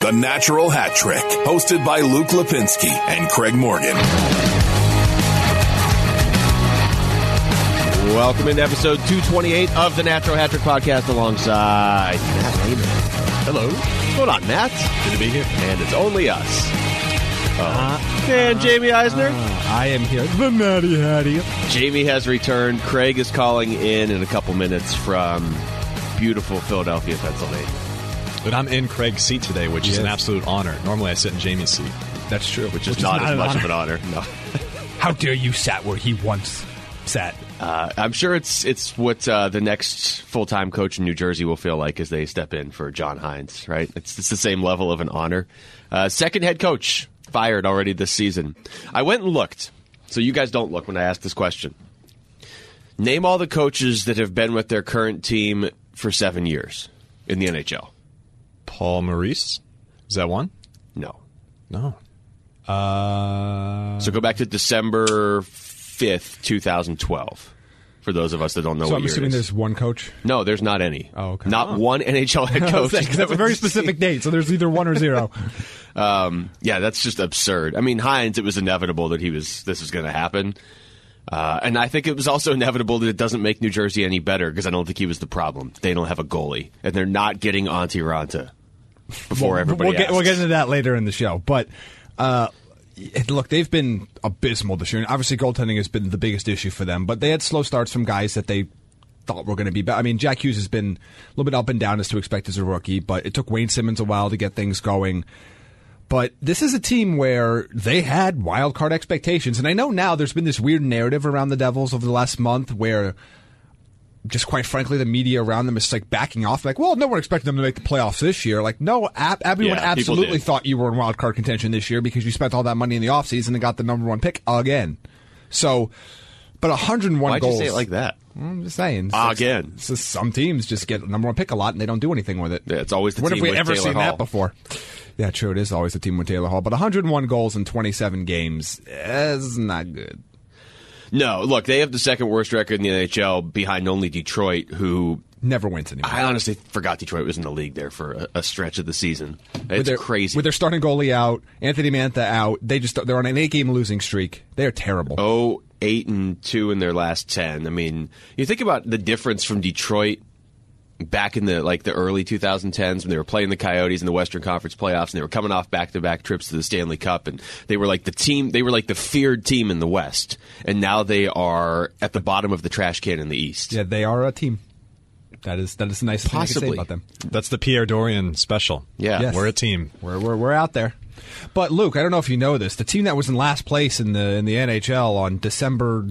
The Natural Hat Trick, hosted by Luke Lipinski and Craig Morgan. Welcome into episode 228 of the Natural Hat Trick podcast alongside Matt Layman. Hello. What's going on, Matt? Good to be here. And it's only us. Oh. and Jaime Eisner. Uh, I am here. The Natty Hattie. Jaime has returned. Craig is calling in in a couple minutes from beautiful Philadelphia, Pennsylvania. But I'm in Craig's seat today, which is an absolute honor. Normally I sit in Jaime's seat. That's true. Which is Which not, as much honor. of an honor. No. How dare you sat where he once sat? Uh, I'm sure it's it's what uh, the next full time coach in New Jersey will feel like as they step in for John Hynes. Right? It's, it's the same level of an honor. Uh, second head coach fired already this season. I went and looked, so you guys don't look when I ask this question. Name all the coaches that have been with their current team for seven years in the NHL. Paul Maurice? Is that one? No. No. Uh, So go back to December fifth, two thousand twelve. For those of us that don't know so what I'm year it assuming is. there's one coach. No, there's not any. Oh, okay. Not one NHL head coach. Because that's a very specific date, so there's either one or zero. Um, yeah, that's just absurd. I mean, Hynes, it was inevitable that he was this was going to happen, uh, and I think it was also inevitable that it doesn't make New Jersey any better because I don't think he was the problem. They don't have a goalie, and they're not getting Antti Raanta before Well, everybody. We'll get, we'll get into that later in the show. But uh, look, they've been abysmal this year. And obviously, goaltending has been the biggest issue for them. But they had slow starts from guys that they thought were going to be better. I mean, Jack Hughes has been a little bit up and down as to expect as a rookie, but it took Wayne Simmonds a while to get things going. But this is a team where they had wild card expectations. And I know now there's been this weird narrative around the Devils over the last month where just quite frankly, the media around them is like backing off. Like, well, no one expected them to make the playoffs this year. Like, no, ab- everyone Yeah, absolutely thought you were in wild card contention this year because you spent all that money in the offseason and got the number one pick again. So, but 101 Why'd goals. you say it like that? I'm just saying. Again. some teams just get number one pick a lot and they don't do anything with it. Yeah, it's always the When team have we ever Taylor seen Hall. that before? Yeah, true. It is always the team with Taylor Hall. But 101 goals in 27 games is not good. No, look, they have the second worst record in the NHL behind only Detroit, who Never wins anymore. I honestly forgot Detroit was in the league there for a, a stretch of the season. It's with their, crazy. With their starting goalie out, Anthony Mantha out, they just they're on an eight game losing streak. They're terrible. oh eight and two in their last ten. I mean, you think about the difference from Detroit back in the like the early 2010s when they were playing the Coyotes in the Western Conference playoffs and they were coming off back-to-back trips to the Stanley Cup and they were like the team they were like the feared team in the West and now they are at the bottom of the trash can in the East. Yeah, they are a team. That is that is the nicest thing I can say about them. That's the Pierre Dorion special. Yeah. Yes. We're a team. We're, we're we're out there. But Luke, I don't know if you know this. The team that was in last place in the in the NHL on December,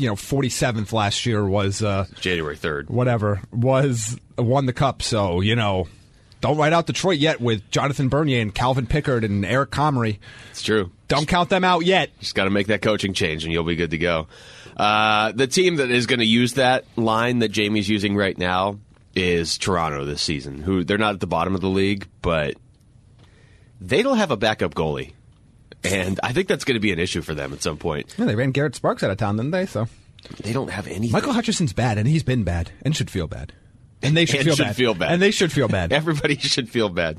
you know, forty seventh last year was uh, January 3rd. whatever was won the cup. So you know, don't write out Detroit yet with Jonathan Bernier and Calvin Pickard and Eric Comrie. It's true. Don't count them out yet. Just got to make that coaching change, and you'll be good to go. Uh, the team that is going to use that line that Jaime's using right now is Toronto this season. Who they're not at the bottom of the league, but they don't have a backup goalie, and I think that's going to be an issue for them at some point. Yeah, they ran Garrett Sparks out of town, didn't they? So They don't have any. Michael Hutchinson's bad, and he's been bad, and should feel bad, and they should, And feel, should bad. feel bad. and they should feel bad. Everybody should feel bad.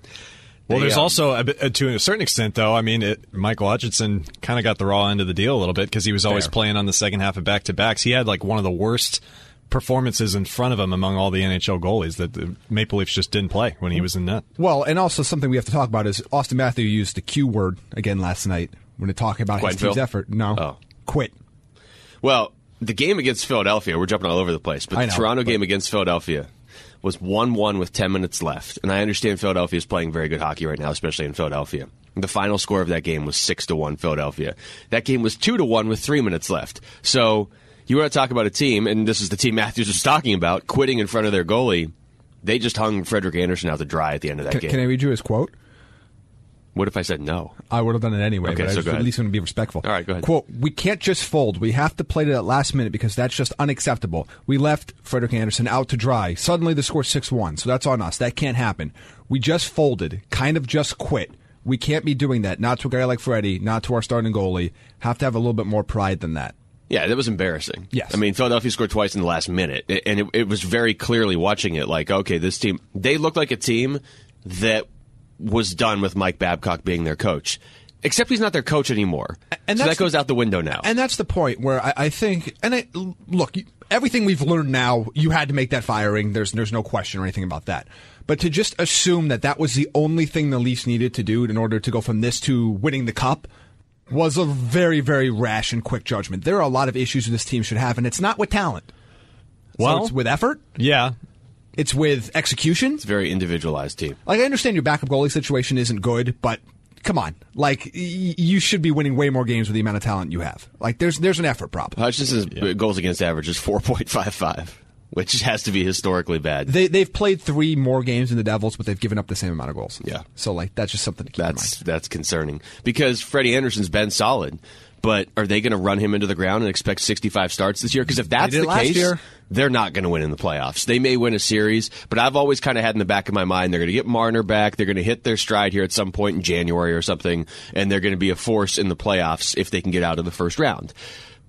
Well, there's um, also, a bit, uh, to a certain extent, though, I mean, it, Michael Hutchinson kind of got the raw end of the deal a little bit because he was always Fair. playing on the second half of back to backs. He had like one of the worst performances in front of him among all the NHL goalies that the Maple Leafs just didn't play when he was in net. Well, and also something we have to talk about is Auston Matthew used the Q word again last night when they're talking about his Quenneville? team's effort. No, Oh. quit. Well, the game against Philadelphia, we're jumping all over the place, but the know, Toronto but- game against Philadelphia was 1 1 with 10 minutes left. And I understand Philadelphia is playing very good hockey right now, especially in Philadelphia. The final score of that game was 6 to 1 Philadelphia. That game was 2 to 1 with three minutes left. So you want to talk about a team, and this is the team Matthews was talking about, quitting in front of their goalie. They just hung Frederik Andersen out to dry at the end of that Can, game. can I read you his quote? what if I said no? I would have done it anyway, Okay, but I just at least want to be respectful. All right, go ahead. Quote, we can't just fold. We have to play to that last minute because that's just unacceptable. We left Frederik Andersen out to dry. Suddenly the score's 6-1, so that's on us. That can't happen. We just folded, kind of just quit. We can't be doing that. Not to a guy like Freddie, not to our starting goalie. Have to have a little bit more pride than that. Yeah, that was embarrassing. Yes. I mean, Philadelphia scored twice in the last minute, and it, it was very clearly watching it like, okay, this team, they look like a team that was done with Mike Babcock being their coach. Except he's not their coach anymore. And so that goes the- out the window now. And that's the point where I, I think, and I, look, everything we've learned now, you had to make that firing. There's there's no question or anything about that. But to just assume that that was the only thing the Leafs needed to do in order to go from this to winning the cup was a very very rash and quick judgment. There are a lot of issues this team should have, and it's not with talent. So Well- it's with effort. Yeah, It's with execution. it's a very individualized team. Like I understand your backup goalie situation isn't good, but come on, like y- you should be winning way more games with the amount of talent you have. Like there's there's an effort problem. Hutchinson's goals against average is 4.55, which has to be historically bad. They they've played three more games than the Devils, but they've given up the same amount of goals. Yeah. So like that's just something to keep That's in mind. that's concerning because Freddie Andersen's been solid, but are they going to run him into the ground and expect 65 starts this year? Because if that's the case, year. they're not going to win in the playoffs. They may win a series, but I've always kind of had in the back of my mind they're going to get Marner back. They're going to hit their stride here at some point in January or something, and they're going to be a force in the playoffs if they can get out of the first round.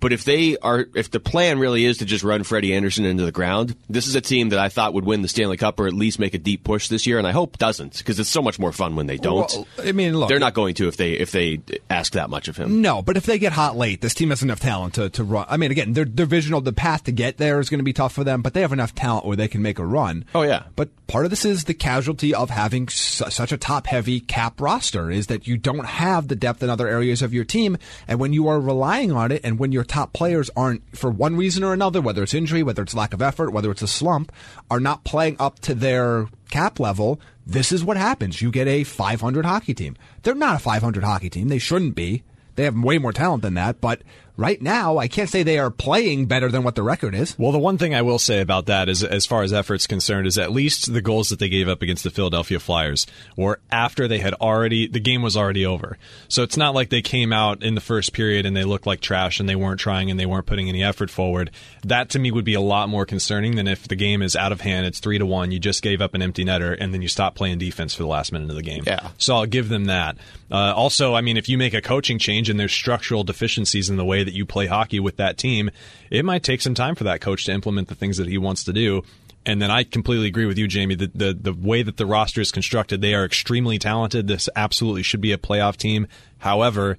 But if they are, if the plan really is to just run Freddie Andersen into the ground, this is a team that I thought would win the Stanley Cup or at least make a deep push this year, and I hope doesn't because it's so much more fun when they don't. Well, I mean, look, They're not going to if they if they ask that much of him. No, but if they get hot late, this team has enough talent to, to run. I mean, again, their their vision of the path to get there is going to be tough for them, but they have enough talent where they can make a run. Oh, yeah. But part of this is the casualty of having su- such a top heavy cap roster is that you don't have the depth in other areas of your team, and when you are relying on it, and when your top players aren't for one reason or another, whether it's injury, whether it's lack of effort, whether it's a slump, are not playing up to their cap level. This is what happens. You get a 500 hockey team. They're not a 500 hockey team. They shouldn't be. They have way more talent than that, but right now, I can't say they are playing better than what the record is. Well, the one thing I will say about that is, as far as effort's concerned, is at least the goals that they gave up against the Philadelphia Flyers were after they had already, the game was already over. So it's not like they came out in the first period and they looked like trash and they weren't trying and they weren't putting any effort forward. That to me would be a lot more concerning than if the game is out of hand, it's three to one, you just gave up an empty netter and then you stop playing defense for the last minute of the game. Yeah. So I'll give them that. Uh, also, I mean, if you make a coaching change and there's structural deficiencies in the way that you play hockey with that team, it might take some time for that coach to implement the things that he wants to do. And then I completely agree with you, Jaime. The, the the way that the roster is constructed, they are extremely talented. This absolutely should be a playoff team. However,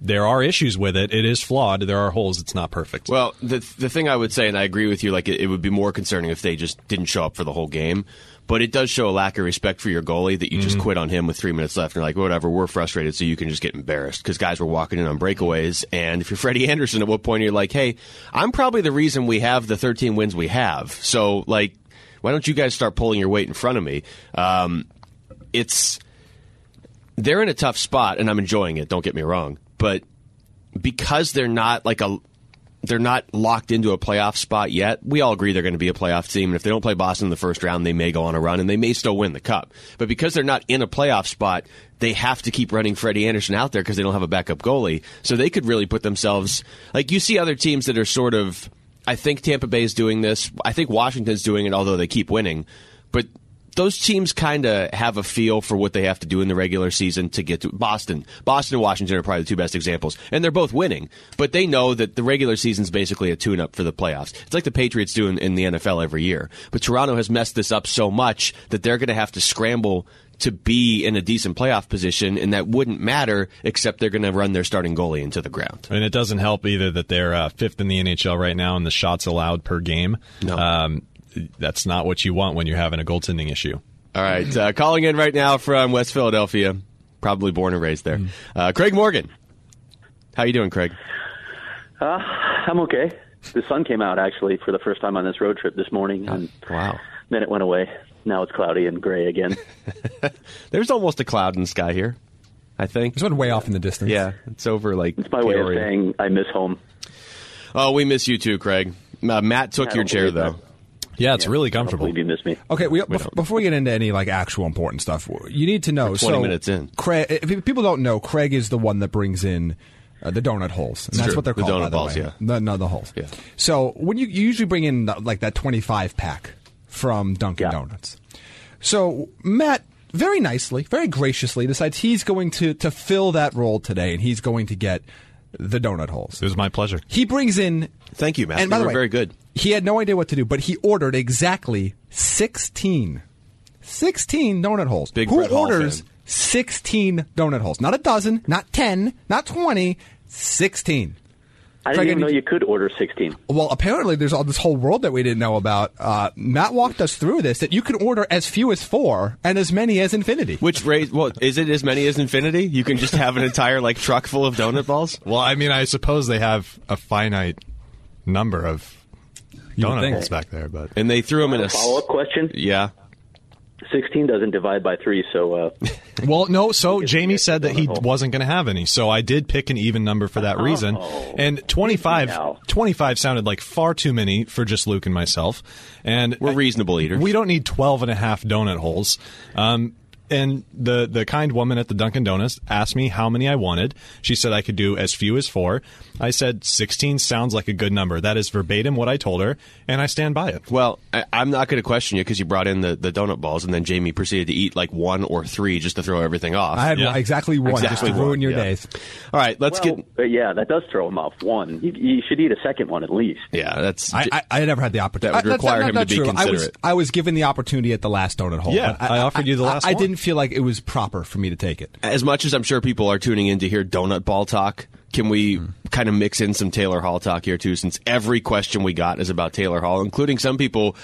there are issues with it. It is flawed. There are holes. It's not perfect. Well, the the thing I would say, and I agree with you, like it, it would be more concerning if they just didn't show up for the whole game. But it does show a lack of respect for your goalie that you just quit on him with three minutes left. And you're like, whatever, we're frustrated, so you can just get embarrassed because guys were walking in on breakaways. And if you're Freddie Andersen, at what point you're like, hey, I'm probably the reason we have the 13 wins we have. So like, why don't you guys start pulling your weight in front of me? Um, it's they're in a tough spot, and I'm enjoying it. Don't get me wrong, but because they're not like a they're not locked into a playoff spot yet. We all agree they're going to be a playoff team, and if they don't play Boston in the first round, they may go on a run and they may still win the cup. But because they're not in a playoff spot, they have to keep running Freddie Andersen out there because they don't have a backup goalie. So they could really put themselves like you see other teams that are sort of. I think Tampa Bay is doing this. I think Washington's doing it, although they keep winning. But those teams kind of have a feel for what they have to do in the regular season to get to Boston. Boston and Washington are probably the two best examples, and they're both winning. But they know that the regular season's basically a tune-up for the playoffs. It's like the Patriots do in, in the NFL every year. But Toronto has messed this up so much that they're going to have to scramble to be in a decent playoff position, and that wouldn't matter except they're going to run their starting goalie into the ground. And it doesn't help either that they're uh, fifth in the NHL right now in the shots allowed per game. No. Um, that's not what you want when you're having a goaltending issue. All right, uh, calling in right now from West Philadelphia, probably born and raised there. Uh, Craig Morgan, how you doing, Craig? Uh, I'm okay. The sun came out actually for the first time on this road trip this morning, and Wow, then it went away. Now it's cloudy and gray again. there's almost a cloud in the sky here. I think. it's one way off in the distance. Yeah, it's over like. It's my way of saying I miss home. Oh, we miss you too, Craig. Uh, Matt took your chair though. that. Yeah, it's Yeah, really I don't comfortable. you miss me. Okay, we, bef- before we get into any like actual important stuff, you need to know. 20 so, minutes in. Craig, if people don't know, Craig is the one that brings in uh, the donut holes, and that's true. what they're The called. donut by the balls, way. yeah. No, no, the holes. Yeah. So when you, you usually bring in uh, like that twenty-five pack from Dunkin' Yeah. Donuts, so Matt very nicely, very graciously decides he's going to to fill that role today, and he's going to get the donut holes. It was my pleasure. He brings in Thank you, Matt. and by you the way, very good. He had no idea what to do, but he ordered exactly 16. 16 donut holes. Big Who Brett Hall orders fan. 16 donut holes. Not a dozen, not 10, not 20, 16. I didn't Craig, even know you could order 16. Well, apparently there's all this whole world that we didn't know about. Uh, Matt walked us through this that you can order as few as four and as many as infinity. Which raise? Well, is it as many as infinity? You can just have an entire like truck full of donut balls. Well, I mean, I suppose they have a finite number of would donut think. holes back there, but And they threw them in a. s- Follow up question: Yeah. 16 doesn't divide by three, so uh, well, no. So Jaime said that he wasn't going to have any, so I did pick an even number for that reason. Oh. And 25, 25 sounded like far too many for just Luke and myself. And We're reasonable eaters. We don't need 12 and a half donut holes. Um, and the, the kind woman at the Dunkin' Donuts asked me how many I wanted. She said I could do as few as four. I said 16 sounds like a good number. That is verbatim what I told her, and I stand by it. Well, I, I'm not going to question you because you brought in the, the donut balls, and then Jaime proceeded to eat like one or three just to throw everything off. I had Yeah. exactly one just Exactly to ruin one, your yeah. days. All right, let's well, get. yeah, that does throw him off. One, you, you should eat a second one at least. Yeah, that's. I, I, I never had the opportunity. That would that's require not- him not to be true. I was, considerate. I was given the opportunity at the last donut hole. Yeah, but I offered you the last I, I one. didn't feel like it was proper for me to take it. as much as I'm sure people are tuning in to hear donut ball talk, can we Hmm. kind of mix in some Taylor Hall talk here too? Since every question we got is about Taylor Hall, including some people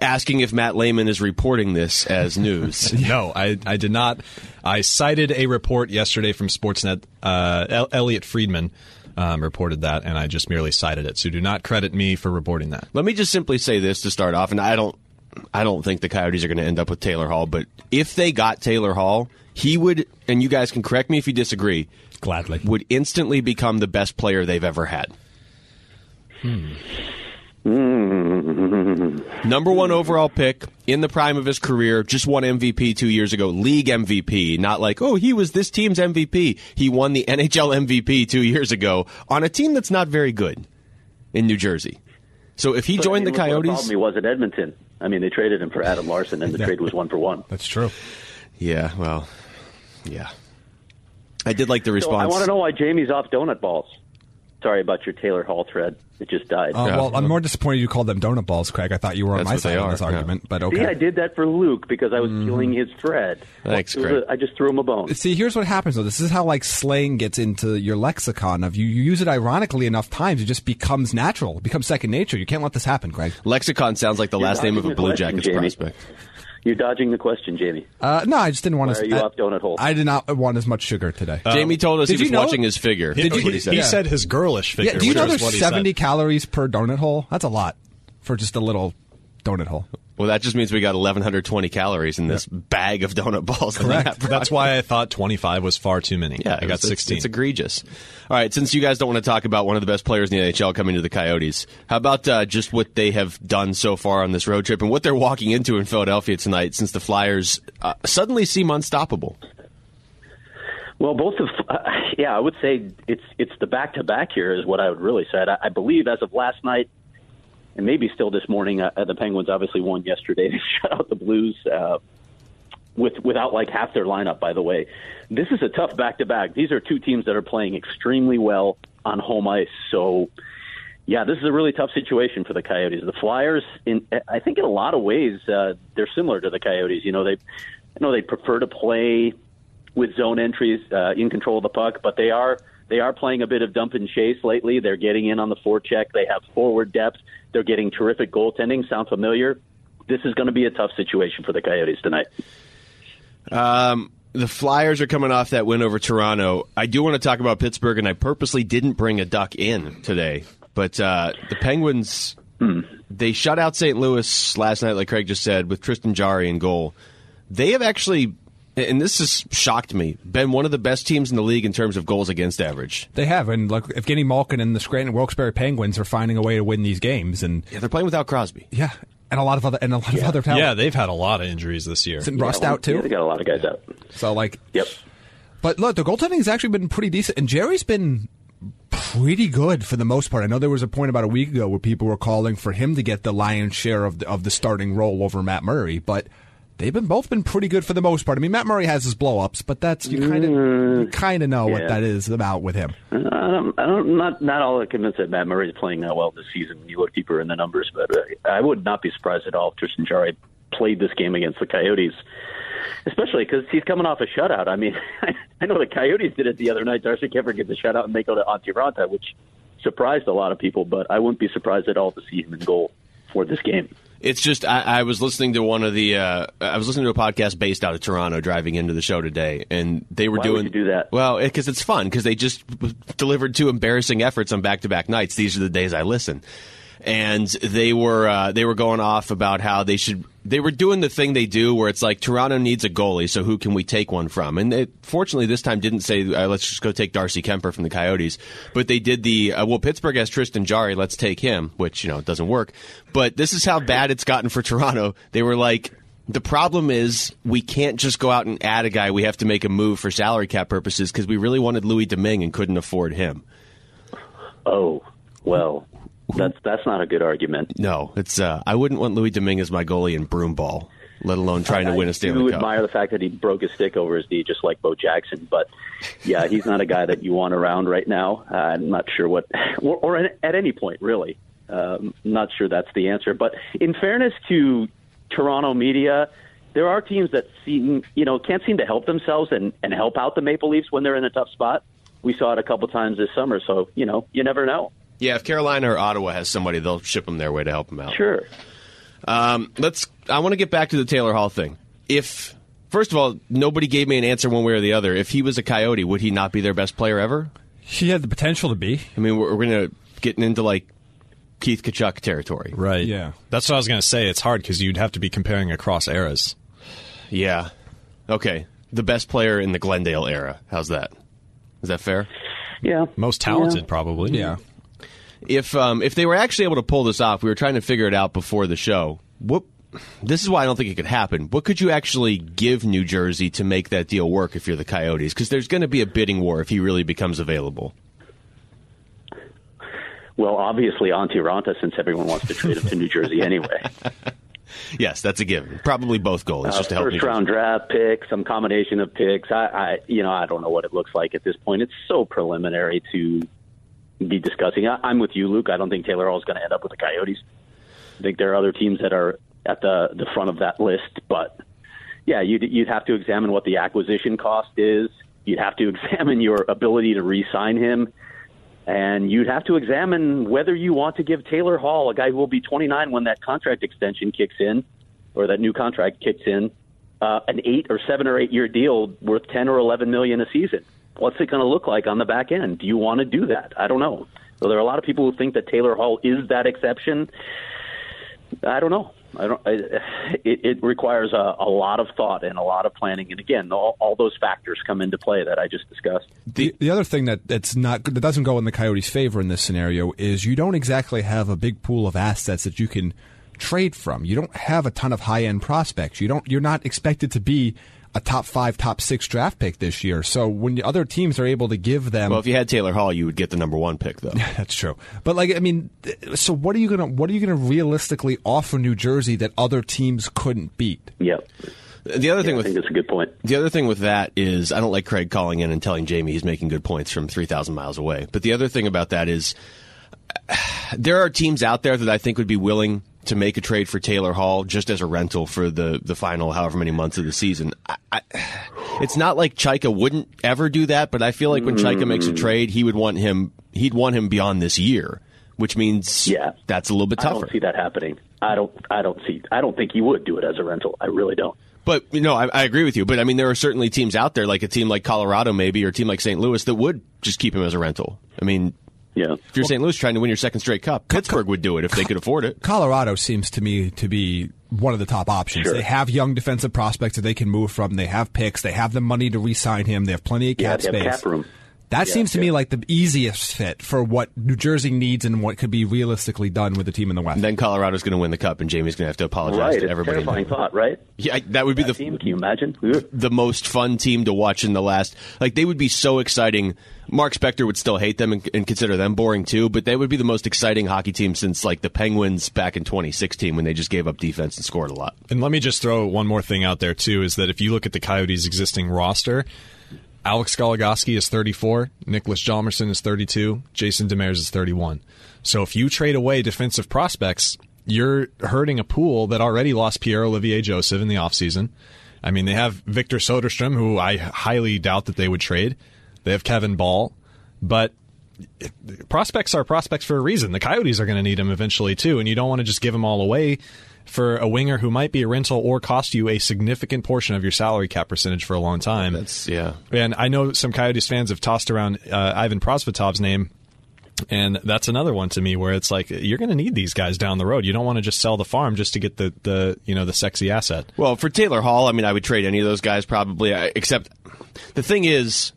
asking if Matt Layman is reporting this as news. No, I, I did not. I cited a report yesterday from Sportsnet. Uh, Elliot Friedman um, reported that, and I just merely cited it. So do not credit me for reporting that. Let me just simply say this to start off, and I don't, I don't think the Coyotes are going to end up with Taylor Hall. But if they got Taylor Hall, he would, and you guys can correct me if you disagree, Gladly. would instantly become the best player they've ever had. Hmm. Number one overall pick in the prime of his career, just won MVP two years ago, league MVP. Not like, oh, he was this team's MVP. He won the NHL MVP two years ago on a team that's not very good in New Jersey. So if he But, joined I mean, the what Coyotes, problem he was at Edmonton. I mean, they traded him for Adam Larsson, and the trade was one for one. That's true. yeah, well, yeah. I did like the So response. I want to know why Jaime's off donut balls. Sorry about your Taylor Hall thread. It just died. Uh, well, I'm more disappointed you called them donut balls, Craig. I thought you were on That's my side of are, this yeah. argument, but okay. See, I did that for Luke because I was killing his thread. Thanks, It was Craig. a- I just threw him a bone. See, here's what happens though. This is how like slang gets into your lexicon of you, you use it ironically enough times, it just becomes natural. It becomes second nature. You can't let this happen, Craig. Lexicon sounds like the You're last name of a the Blue question, Jackets prospect. You're dodging the question, Jaime. Uh, no, I just didn't want Why to. are you I, off donut hole? I did not want as much sugar today. Jaime told us he was you know- watching his figure. Did you- what he said. he yeah. said his girlish figure. yeah, do you which know there's 70 calories per donut hole? That's a lot for just a little donut hole. Well, that just means we got 1,120 calories in this bag of donut balls. Correct. That's why I thought 25 was far too many. Yeah, I got it's- 16. It's, egregious. All right, since you guys don't want to talk about one of the best players in the NHL coming to the Coyotes, how about uh, just what they have done so far on this road trip and what they're walking into in Philadelphia tonight since the Flyers uh, suddenly seem unstoppable? Well, both of uh, yeah, I would say it's it's the back to back here is what I would really say. I, I believe as of last night, and maybe still this morning, uh, the Penguins obviously won yesterday to shut out the Blues uh, with without like half their lineup. By the way, this is a tough back to back. These are two teams that are playing extremely well on home ice. So. Yeah, this is a really tough situation for the Coyotes. The Flyers, in I think, in a lot of ways, uh, they're similar to the Coyotes. You know, they, I know they prefer to play with zone entries uh, in control of the puck, but they are they are playing a bit of dump and chase lately. They're getting in on the forecheck. They have forward depth. They're getting terrific goaltending. Sound familiar? This is going to be a tough situation for the Coyotes tonight. Um, the Flyers are coming off that win over Toronto. I do want to talk about Pittsburgh, and I purposely didn't bring a duck in today. But uh, the Penguins, they shut out St. Louis last night, like Craig just said, with Tristan Jarry in goal. They have actually, and this has shocked me, been one of the best teams in the league in terms of goals against average. They have, and like if Evgeny Malkin and the Scranton Wilkes-Barre Penguins are finding a way to win these games, and Yeah, they're playing without Crosby. yeah, and a lot of other and a lot of other talent. yeah, they've had a lot of injuries this year. Isn't Rust Yeah, out too? Yeah, they got a lot of guys out. So like, Yep. But look, the goaltending has actually been pretty decent, and Jarry's been pretty good for the most part. I know there was a point about a week ago where people were calling for him to get the lion's share of the, of the starting role over Matt Murray, but they've been both been pretty good for the most part. I mean, Matt Murray has his blowups, but that's you kind of you kind of know what that is about with him. I don't, I don't, not not all that convinced that Matt Murray is playing that well this season. You look deeper in the numbers, but uh, I would not be surprised at all if Tristan Jarry played this game against the Coyotes. especially because he's coming off a shutout. I mean, I know the Coyotes did it the other night. Darcy Kuemper gets a shutout and they go to Antti Raanta, which surprised a lot of people. But I wouldn't be surprised at all to see him in goal for this game. It's just I, I was listening to one of the uh, I was listening to a podcast based out of Toronto driving into the show today, and they were Why doing do that? well because it's fun because they just delivered two embarrassing efforts on back to back nights. These are the days I listen, and they were uh, they were going off about how they should they were doing the thing they do where it's like Toronto needs a goalie, so who can we take one from? And they, fortunately, this time didn't say uh, let's just go take Darcy Kuemper from the Coyotes, but they did the uh, well Pittsburgh has Tristan Jarry, let's take him, which you know doesn't work. But this is how bad it's gotten for Toronto. They were like. The problem is we can't just go out and add a guy. We have to make a move for salary cap purposes because we really wanted Louis Domingue and couldn't afford him. Oh, well, that's that's not a good argument. No, it's uh, I wouldn't want Louis Dominguez my goalie in broom ball, let alone trying to win a Stanley do Cup. admire the fact that he broke his stick over his knee, just like Bo Jackson. But yeah, he's not a guy that you want around right now. Uh, I'm not sure what, or, or at any point really. Um, not sure that's the answer. But in fairness to Toronto media, there are teams that seem, you know, can't seem to help themselves and, and help out the Maple Leafs when they're in a tough spot. We saw it a couple times this summer, so you know, you never know. Yeah, if Carolina or Ottawa has somebody, they'll ship them their way to help them out. Sure. Um, let's. I want to get back to the Taylor Hall thing. If first of all, nobody gave me an answer one way or the other. If he was a Coyote, would he not be their best player ever? He had the potential to be. I mean, we're, we're going to getting into like Keith Tkachuk territory. Right. Yeah. That's what I was going to say. It's hard because you'd have to be comparing across eras. Yeah. Okay. The best player in the Glendale era. How's that? Is that fair? Yeah. Most talented, Yeah. probably. Yeah. If um, if they were actually able to pull this off, we were trying to figure it out before the show. What? This is why I don't think it could happen. What could you actually give New Jersey to make that deal work if you're the Coyotes? Because there's going to be a bidding war if he really becomes available. Well, obviously, Antti Raanta, since everyone wants to trade him to New Jersey anyway. Yes, that's a given. Probably both goals. Uh, just to help. First round draft pick, some combination of picks. I, I, you know, I don't know what it looks like at this point. It's so preliminary to be discussing. I, I'm with you, Luke. I don't think Taylor Hall is going to end up with the Coyotes. I think there are other teams that are at the the front of that list, but yeah, you'd you'd have to examine what the acquisition cost is. You'd have to examine your ability to re-sign him. And you'd have to examine whether you want to give Taylor Hall, a guy who will be 29 when that contract extension kicks in, or that new contract kicks in, uh, an eight or seven or eight year deal worth 10 or 11 million a season. What's it going to look like on the back end? Do you want to do that? I don't know. So there are a lot of people who think that Taylor Hall is that exception. I don't know. I don't. I, it, it requires a, a lot of thought and a lot of planning, and again, all, all those factors come into play that I just discussed. The, the other thing that that's not that doesn't go in the Coyotes' favor in this scenario is you don't exactly have a big pool of assets that you can trade from. You don't have a ton of high end prospects. You don't. You're not expected to be a top five, top six draft pick this year. So when other teams are able to give them, Well, if you had Taylor Hall, you would get the number one pick, though. Yeah that's true. But like, I mean, so what are you gonna what are you gonna realistically offer New Jersey that other teams couldn't beat? Yep. The other thing I with think that's a good point. The other thing with that is I don't like Craig calling in and telling Jaime he's making good points from 3,000 miles away. But the other thing about that is there are teams out there that I think would be willing to make a trade for Taylor Hall just as a rental for the, the final however many months of the season. I, I, it's not like Chayka wouldn't ever do that, but I feel like when Chayka makes a mm. trade, he would want him he'd want him beyond this year, which means Yeah. that's a little bit I tougher. don't see that happening. I don't. I don't see. I don't think he would do it as a rental. I really don't. But you know, I, I agree with you. But I mean, there are certainly teams out there, like a team like Colorado, maybe, or a team like St. Louis, that would just keep him as a rental. I mean, Yeah. if you're St. Louis trying to win your second straight cup, Pittsburgh would do it if they could afford it. Colorado seems to me to be one of the top options. Sure. They have young defensive prospects that they can move from. They have picks. They have the money to re-sign him. They have plenty of Yeah, cap they have space. cap room. That Yeah, seems to me like the easiest fit for what New Jersey needs and what could be realistically done with the team in the West. And then Colorado's going to win the cup, and Jaime's going to have to apologize Right. to It's everybody. terrifying thought, right? Yeah, that would be That the team. Can you imagine? The most fun team to watch in the last. Like they would be so exciting. Mark Spector would still hate them and, and consider them boring too, but they would be the most exciting hockey team since like the Penguins back in 2016 when they just gave up defense and scored a lot. And let me just throw one more thing out there too: is that if you look at the Coyotes' existing roster, Alex Goligoski is 34, Nicholas Hjalmarsson is 32, Jason Demers is 31. So if you trade away defensive prospects, you're hurting a pool that already lost Pierre Olivier Joseph in the offseason. I mean, they have Victor Soderstrom, who I highly doubt that they would trade. They have Kevin Bahl, but prospects are prospects for a reason. The Coyotes are going to need him eventually too, and you don't want to just give them all away for a winger who might be a rental or cost you a significant portion of your salary cap percentage for a long time. That's yeah. And I know some Coyotes fans have tossed around uh, Ivan Prosvetov's name. And that's another one to me where it's like you're going to need these guys down the road. You don't want to just sell the farm just to get the, the you know the sexy asset. Well, for Taylor Hall, I mean, I would trade any of those guys probably. Except the thing is,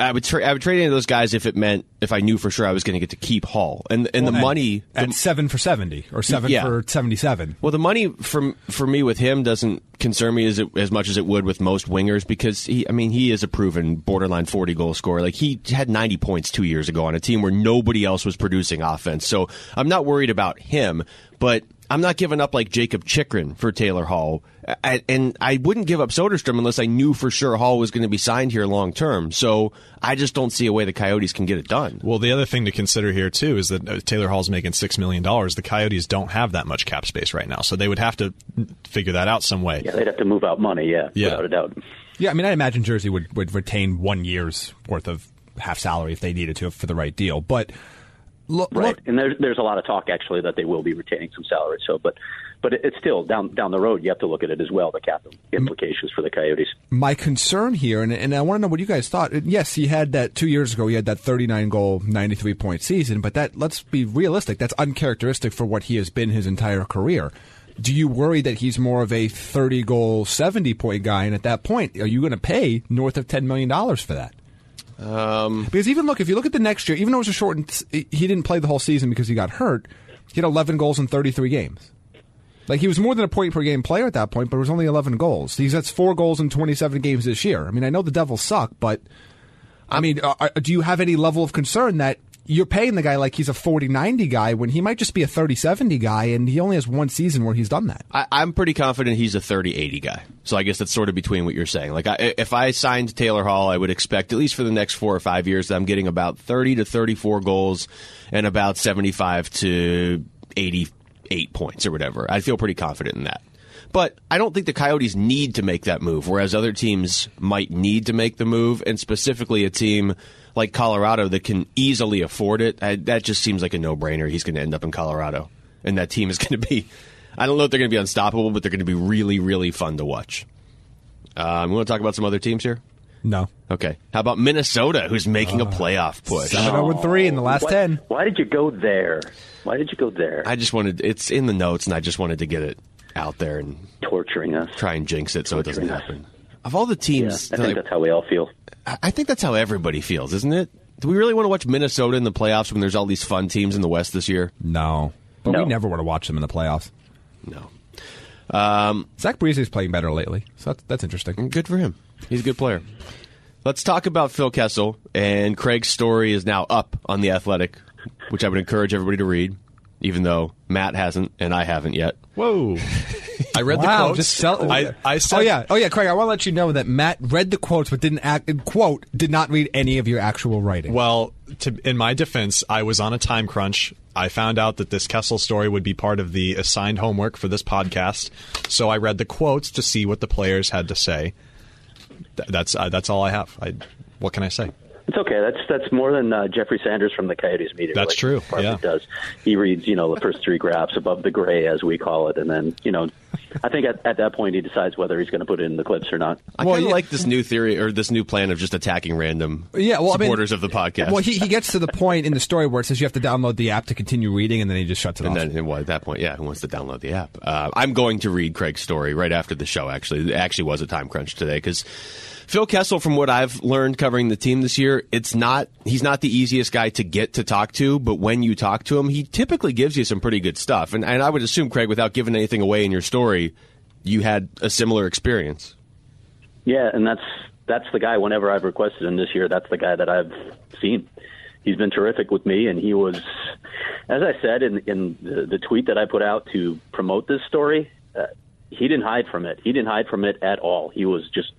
I would tra- I would trade any of those guys if it meant if I knew for sure I was going to get to keep Hall and and Well, the at- money at the- seven for seventy or seven Yeah. for seventy-seven. Well, the money for for me with him doesn't concern me as it, as much as it would with most wingers because he, I mean, he is a proven borderline forty goal scorer. Like he had ninety points two years ago on a team where nobody else was producing offense. So I'm not worried about him, but I'm not giving up like Jacob Chychrun for Taylor Hall, I, and I wouldn't give up Soderstrom unless I knew for sure Hall was going to be signed here long term. So I just don't see a way the Coyotes can get it done. Well, the other thing to consider here too is that uh, Taylor Hall's making six million dollars. The Coyotes don't have that much cap space right now, so they would have to figure that out some way. Yeah, they'd have to move out money. Yeah, Yeah. without a doubt. Yeah, I mean, I imagine Jersey would, would retain one year's worth of half salary if they needed to for the right deal. But look, Right, look and there's there's a lot of talk actually that they will be retaining some salary. So, but but it- it's still down down the road. You have to look at it as well, the cap implications for the Coyotes. my concern here, and, and I want to know what you guys thought. Yes, he had that two years ago. He had that 39 goal, 93 point season, but that let's be realistic. That's uncharacteristic for what he has been his entire career. Do you worry that he's more of a 30 goal, 70 point guy? And at that point, are you going to pay north of 10 million dollars for that? Um, Because even look, if you look at the next year, even though it was a shortened, he didn't play the whole season because he got hurt. He had 11 goals in 33 games. Like he was more than a point per game player at that point, but it was only 11 goals. He's that's four goals in 27 games this year. I mean, I know the Devils suck, but I mean, uh, uh, do you have any level of concern that you're paying the guy like he's a 40-90 guy when he might just be a 30-70 guy, and he only has one season where he's done that? I, I'm pretty confident he's a 30-80 guy. So I guess that's sort of between what you're saying. Like, I, if I signed Taylor Hall, I would expect at least for the next four or five years that I'm getting about 30 to 34 goals and about 75 to 88 points or whatever. I feel pretty confident in that. But I don't think the Coyotes need to make that move, whereas other teams might need to make the move, and specifically a team like Colorado that can easily afford it. I, that just seems like a no-brainer. He's going to end up in Colorado, and that team is going to be. I don't know if they're going to be unstoppable, but they're going to be really, really fun to watch. Um, we want to talk about some other teams here. No. Okay, how about Minnesota, who's making a uh, playoff push? 7 3 in the last Why- 10. Why did you go there? Why did you go there? I just wanted it's in the notes, and I just wanted to get it out there and Torturing us. try and jinx it so it doesn't us. happen. Of all the Yeah, teams, I that think that's how we all feel. I I think that's how everybody feels, isn't it? Do we really want to watch Minnesota in the playoffs when there's all these fun teams in the West this year? No. But No. we never want to watch them in the playoffs. No. Um, Zach Parise's playing better lately, so that's, that's interesting. Good for him. He's a good player. Let's talk about Phil Kessel. And Craig's story is now up on The Athletic, which I would encourage everybody to read, even though Matt hasn't and I haven't yet. Whoa! I read the quotes. just sell- I, I oh, said, oh yeah, oh yeah, Craig. I want to let you know that Matt read the quotes, but didn't act. Quote did not read any of your actual writing. Well, to, in my defense, I was on a time crunch. I found out that this Kessel story would be part of the assigned homework for this podcast, so I read the quotes to see what the players had to say. Th- that's uh, that's all I have. I, what can I say? It's okay. That's that's more than uh, Jeffrey Sanders from the Coyotes media. That's true, department yeah. Does he reads you know the first three graphs above the gray as we call it, and then you know, I think at, at that point he decides whether he's going to put it in the clips or not. I Well, kind of yeah. like this new theory or this new plan of just attacking random yeah, well, I mean- supporters of the podcast. Well, he, he gets to the point in the story where it says you have to download the app to continue reading, and then he just shuts it and off. then and well, at that point, yeah, who wants to download the app? Uh, I'm going to read Craig's story right after the show. Actually, it actually was a time crunch today because Phil Kessel, from what I've learned covering the team this year, it's not he's not the easiest guy to get to talk to. But when you talk to him, he typically gives you some pretty good stuff. And, and I would assume, Craig, without giving anything away in your story, you had a similar experience. Yeah, and that's that's the guy. Whenever I've requested him this year, that's the guy that I've seen. He's been terrific with me, and he was, as I said in in the, tweet that I put out to promote this story. Uh, he didn't hide from it. He didn't hide from it at all. He was just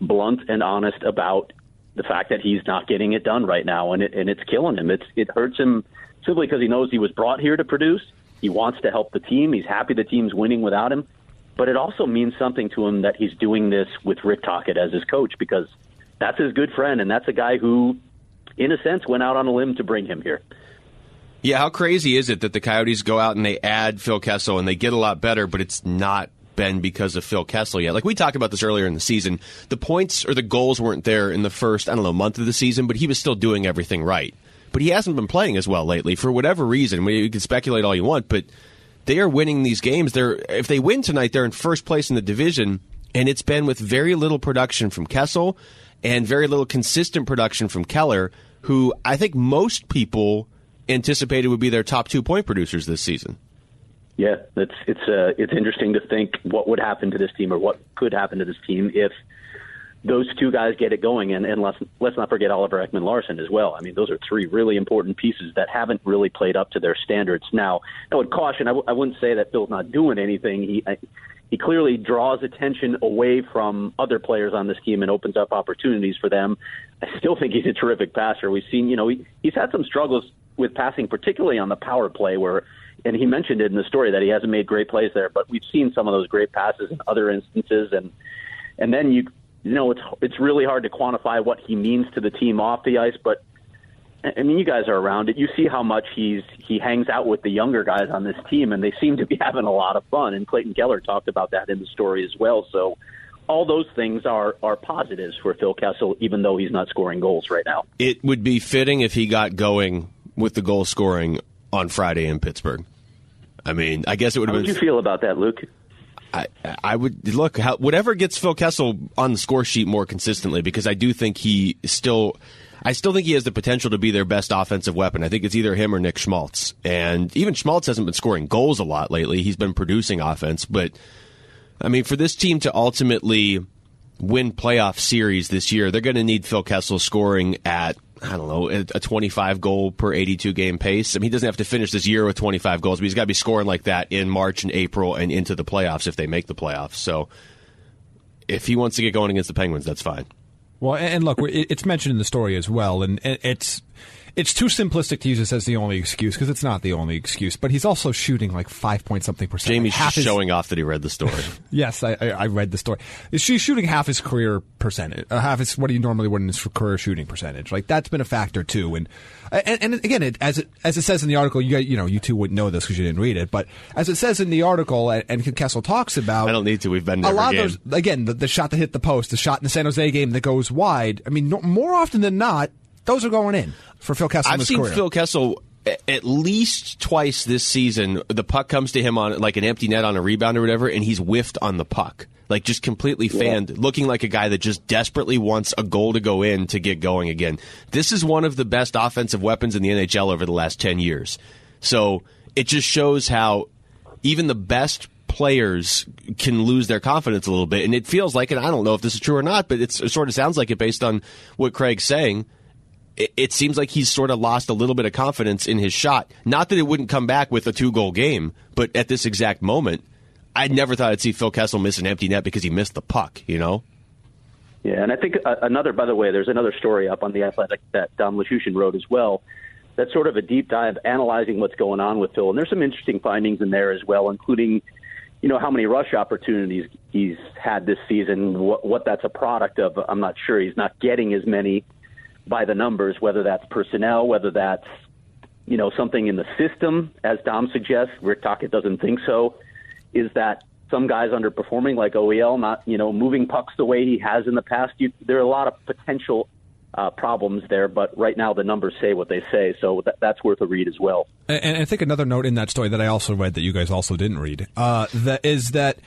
blunt and honest about the fact that he's not getting it done right now, and it and it's killing him. It's it hurts him simply because he knows he was brought here to produce. He wants to help the team. He's happy the team's winning without him. but it also means something to him that he's doing this with Rick Tocchet as his coach because that's his good friend, and that's a guy who, in a sense, went out on a limb to bring him here. Yeah, how crazy is it that the Coyotes go out and they add Phil Kessel and they get a lot better, but it's not been because of Phil Kessel yet. Like we talked about this earlier in the season, the points or the goals weren't there in the first, I don't know, month of the season, but he was still doing everything right. But he hasn't been playing as well lately for whatever reason. You can speculate all you want, but they are winning these games. They're if they win tonight, they're in first place in the division, and it's been with very little production from Kessel and very little consistent production from Keller, who I think most people anticipated would be their top two point producers this season. Yeah, it's it's uh, it's interesting to think what would happen to this team or what could happen to this team if those two guys get it going, and, and let's let's not forget Oliver Ekman Larsson as well. I mean, those are three really important pieces that haven't really played up to their standards. Now, I would caution. I w- I wouldn't say that Phil's not doing anything. He I, he clearly draws attention away from other players on this team and opens up opportunities for them. I still think he's a terrific passer. We've seen, you know, he, he's had some struggles with passing, particularly on the power play, where, and he mentioned it in the story that he hasn't made great plays there, but we've seen some of those great passes in other instances, and and then you, you know, it's it's really hard to quantify what he means to the team off the ice, but I mean, you guys are around it. You see how much he's he hangs out with the younger guys on this team, and they seem to be having a lot of fun. And Clayton Keller talked about that in the story as well. So, all those things are are positives for Phil Kessel, even though he's not scoring goals right now. It would be fitting if he got going with the goal scoring on Friday in Pittsburgh. I mean, I guess it would have been. How would you feel about that, Luke? I, I would look how, whatever gets Phil Kessel on the score sheet more consistently because I do think he still. I still think he has the potential to be their best offensive weapon. I think it's either him or Nick Schmaltz. And even Schmaltz hasn't been scoring goals a lot lately. He's been producing offense. But, I mean, for this team to ultimately win playoff series this year, they're going to need Phil Kessel scoring at, I don't know, a 25 goal per 82 game pace. I mean, he doesn't have to finish this year with 25 goals, but he's got to be scoring like that in March and April and into the playoffs if they make the playoffs. So if he wants to get going against the Penguins, that's fine. Well, and look, it's mentioned in the story as well, and it's it's too simplistic to use this as the only excuse because it's not the only excuse. But he's also shooting like five point something percent. Jaime's half his, showing off that he read the story. yes, I, I, I read the story. She's shooting half his career percentage, uh, half his what he normally would in his career shooting percentage. Like that's been a factor too. And and, and again, it, as it as it says in the article, you you know you two wouldn't know this because you didn't read it, but as it says in the article, and, and Kessel talks about, I don't need to. We've been a lot game. of those again. The, the shot that hit the post, the shot in the San Jose game that goes wide. I mean, no, more often than not, those are going in for Phil Kessel. I've seen career. Phil Kessel at least twice this season. The puck comes to him on like an empty net on a rebound or whatever, and he's whiffed on the puck, like just completely fanned, yeah. looking like a guy that just desperately wants a goal to go in to get going again. This is one of the best offensive weapons in the NHL over the last ten years. So it just shows how even the best players can lose their confidence a little bit. And it feels like, and I don't know if this is true or not, but it sort of sounds like it based on what Craig's saying. It, it seems like he's sort of lost a little bit of confidence in his shot. Not that it wouldn't come back with a two goal game, but at this exact moment, I never thought I'd see Phil Kessel miss an empty net because he missed the puck, you know? Yeah, and I think uh, another, by the way, there's another story up on the Athletic that Dom Luszczyszyn wrote as well. That's sort of a deep dive analyzing what's going on with Phil, and there's some interesting findings in there as well, including you know how many rush opportunities he's had this season. What, what that's a product of, I'm not sure. He's not getting as many by the numbers, whether that's personnel, whether that's you know something in the system, as Dom suggests. Rick Tocchet doesn't think so. Is that some guys underperforming, like OEL, not you know moving pucks the way he has in the past? You, there are a lot of potential uh, problems there, but right now the numbers say what they say, so that, that's worth a read as well. And, and, I think another note in that story that I also read that you guys also didn't read uh, that is that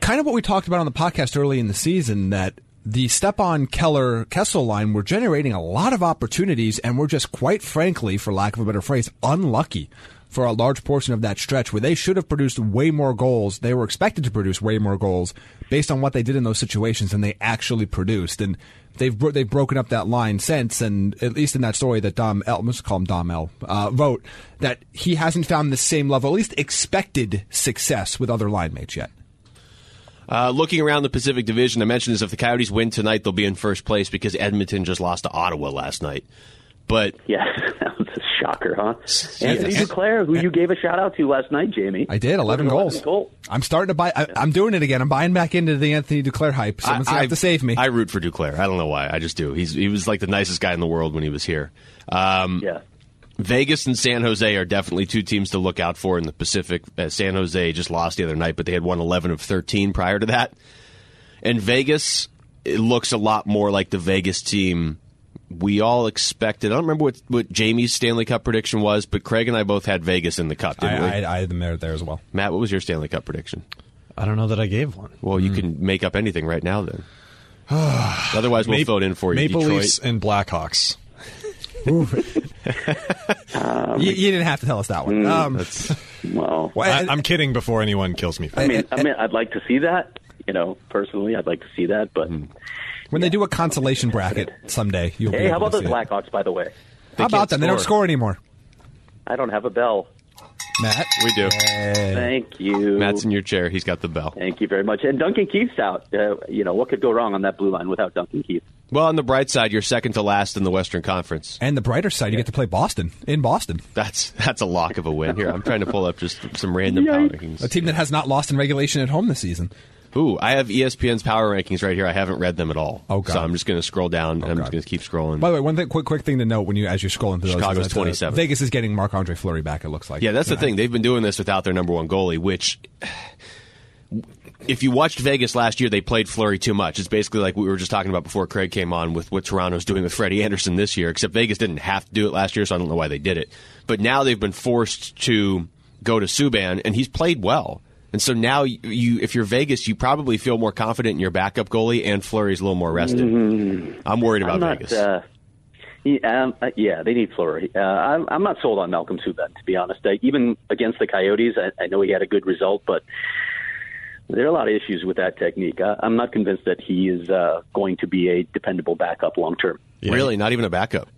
kind of what we talked about on the podcast early in the season that the Stepan Keller Kessel line were generating a lot of opportunities, and we're just quite frankly, for lack of a better phrase, unlucky for a large portion of that stretch where they should have produced way more goals. They were expected to produce way more goals based on what they did in those situations than they actually produced. And they've bro- they've broken up that line since. And at least in that story that Dom L, let's call him Dom L, uh, wrote that he hasn't found the same level, at least expected success with other line mates yet. Uh, looking around the Pacific Division, I mentioned this: if the Coyotes win tonight, they'll be in first place because Edmonton just lost to Ottawa last night. But Yeah, that was a shocker, huh? Yes. Anthony Duclair, who you gave a shout out to last night, Jaime. I did 11 With an goals. goal. I'm starting to buy. I, I'm doing it again. I'm buying back into the Anthony Duclair hype. Someone's gonna have to save me. I root for Duclair. I don't know why. I just do. He's he was like the nicest guy in the world when he was here. Um, Yeah. Vegas and San Jose are definitely two teams to look out for in the Pacific. Uh, San Jose just lost the other night, but they had won 11 of 13 prior to that. And Vegas, it looks a lot more like the Vegas team we all expected. I don't remember what, what Jaime's Stanley Cup prediction was, but Craig and I both had Vegas in the cup, I, didn't we? I, I had them there, there as well. Matt, what was your Stanley Cup prediction? I don't know that I gave one. Well, you can make up anything right now then. Otherwise, we'll Ma- vote in for you. Maple Detroit. Leafs and Blackhawks. Um, you, you didn't have to tell us that one. Hmm, um, That's, Well, well, I, I'm kidding before anyone kills me. I mean, I mean, I'd like to see that. You know, personally, I'd like to see that. But hmm. when they do a consolation bracket someday, you'll be hey, how able about to those see it. Blackhawks? By the way, How about can't them? They don't score. score anymore. I don't have a bell. Matt, we do. Thank you. Matt's in your chair. He's got the bell. Thank you very much. And Duncan Keith's out. Uh, you know, what could go wrong on that blue line without Duncan Keith? Well, on the bright side, you're second to last in the Western Conference. and the brighter side, you get to play Boston in Boston, That's that's a lock of a win. Here, I'm trying to pull up just some random power Yikes. a team that has not lost in regulation at home this season. Ooh, I have ESPN's power rankings right here. I haven't read them at all. Oh, God. So I'm just going to scroll down and I'm God. just going to keep scrolling. By the way, one thing, quick, quick thing to note when you as you're scrolling through those, Chicago's uh, 27. Vegas is getting Marc Andre Fleury back. It looks like. yeah, that's the thing. They've been doing this without their number one goalie, which. If you watched Vegas last year, they played Fleury too much. It's basically like we were just talking about before Craig came on with what Toronto's doing with Freddie Andersen this year, except Vegas didn't have to do it last year, so I don't know why they did it. But now they've been forced to go to Subban, and he's played well. And so now you, you if you're Vegas, you probably feel more confident in your backup goalie, and Fleury's a little more rested. I'm worried about I'm not. Vegas. Uh, yeah, um, uh, yeah, they need Fleury. Uh, I'm, I'm not sold on Malcolm Subban, to be honest. Uh, even against the Coyotes, I, I know he had a good result, but there are a lot of issues with that technique. I, I'm not convinced that he is uh, going to be a dependable backup long term. Really, not even a backup.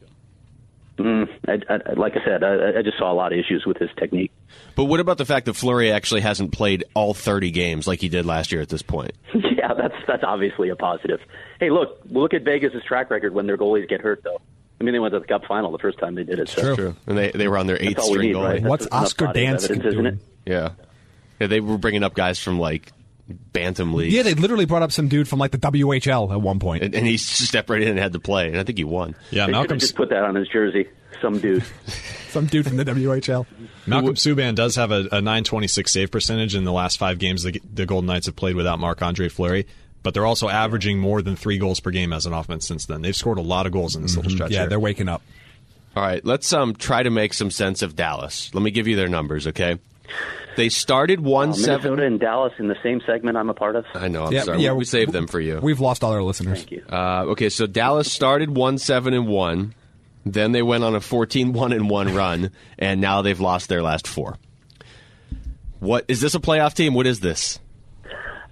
Mm, I, I, like I said, I, I just saw a lot of issues with his technique. But what about the fact that Fleury actually hasn't played all 30 games like he did last year at this point? yeah, that's that's obviously a positive. Hey, look, look at Vegas' track record when their goalies get hurt, though. I mean, they went to the Cup final the first time they did it. So. True. And they, they were on their eighth string need, goalie. right? What's Oscar body of Dansk isn't doing? it? Yeah. Yeah, they were bringing up guys from like Bantam League. Yeah, they literally brought up some dude from like the WHL at one and, and he stepped right in and had to play, and I think he won. Yeah, They should have Malcolm just put that on his jersey. Some dude. some dude from the WHL. Malcolm Subban does have a, a 926 save percentage in the last five games the, the Golden Knights have played without Marc Andre Fleury. But they're also averaging more than three goals per game as an offense since then. They've scored a lot of goals in this little stretch. Yeah, here. they're waking up. All right, let's um try to make some sense of Dallas. Let me give you their numbers, okay? They started one Uh, seven. Minnesota and Dallas in the same segment I'm a part of. I know. I'm yeah, sorry. yeah, we, we saved them for you. We've lost all our listeners. Thank you. Uh, okay, so Dallas started one seven and one, then they went on a 14-1 and one run, and now they've lost their last four. What is this a playoff team? What is this?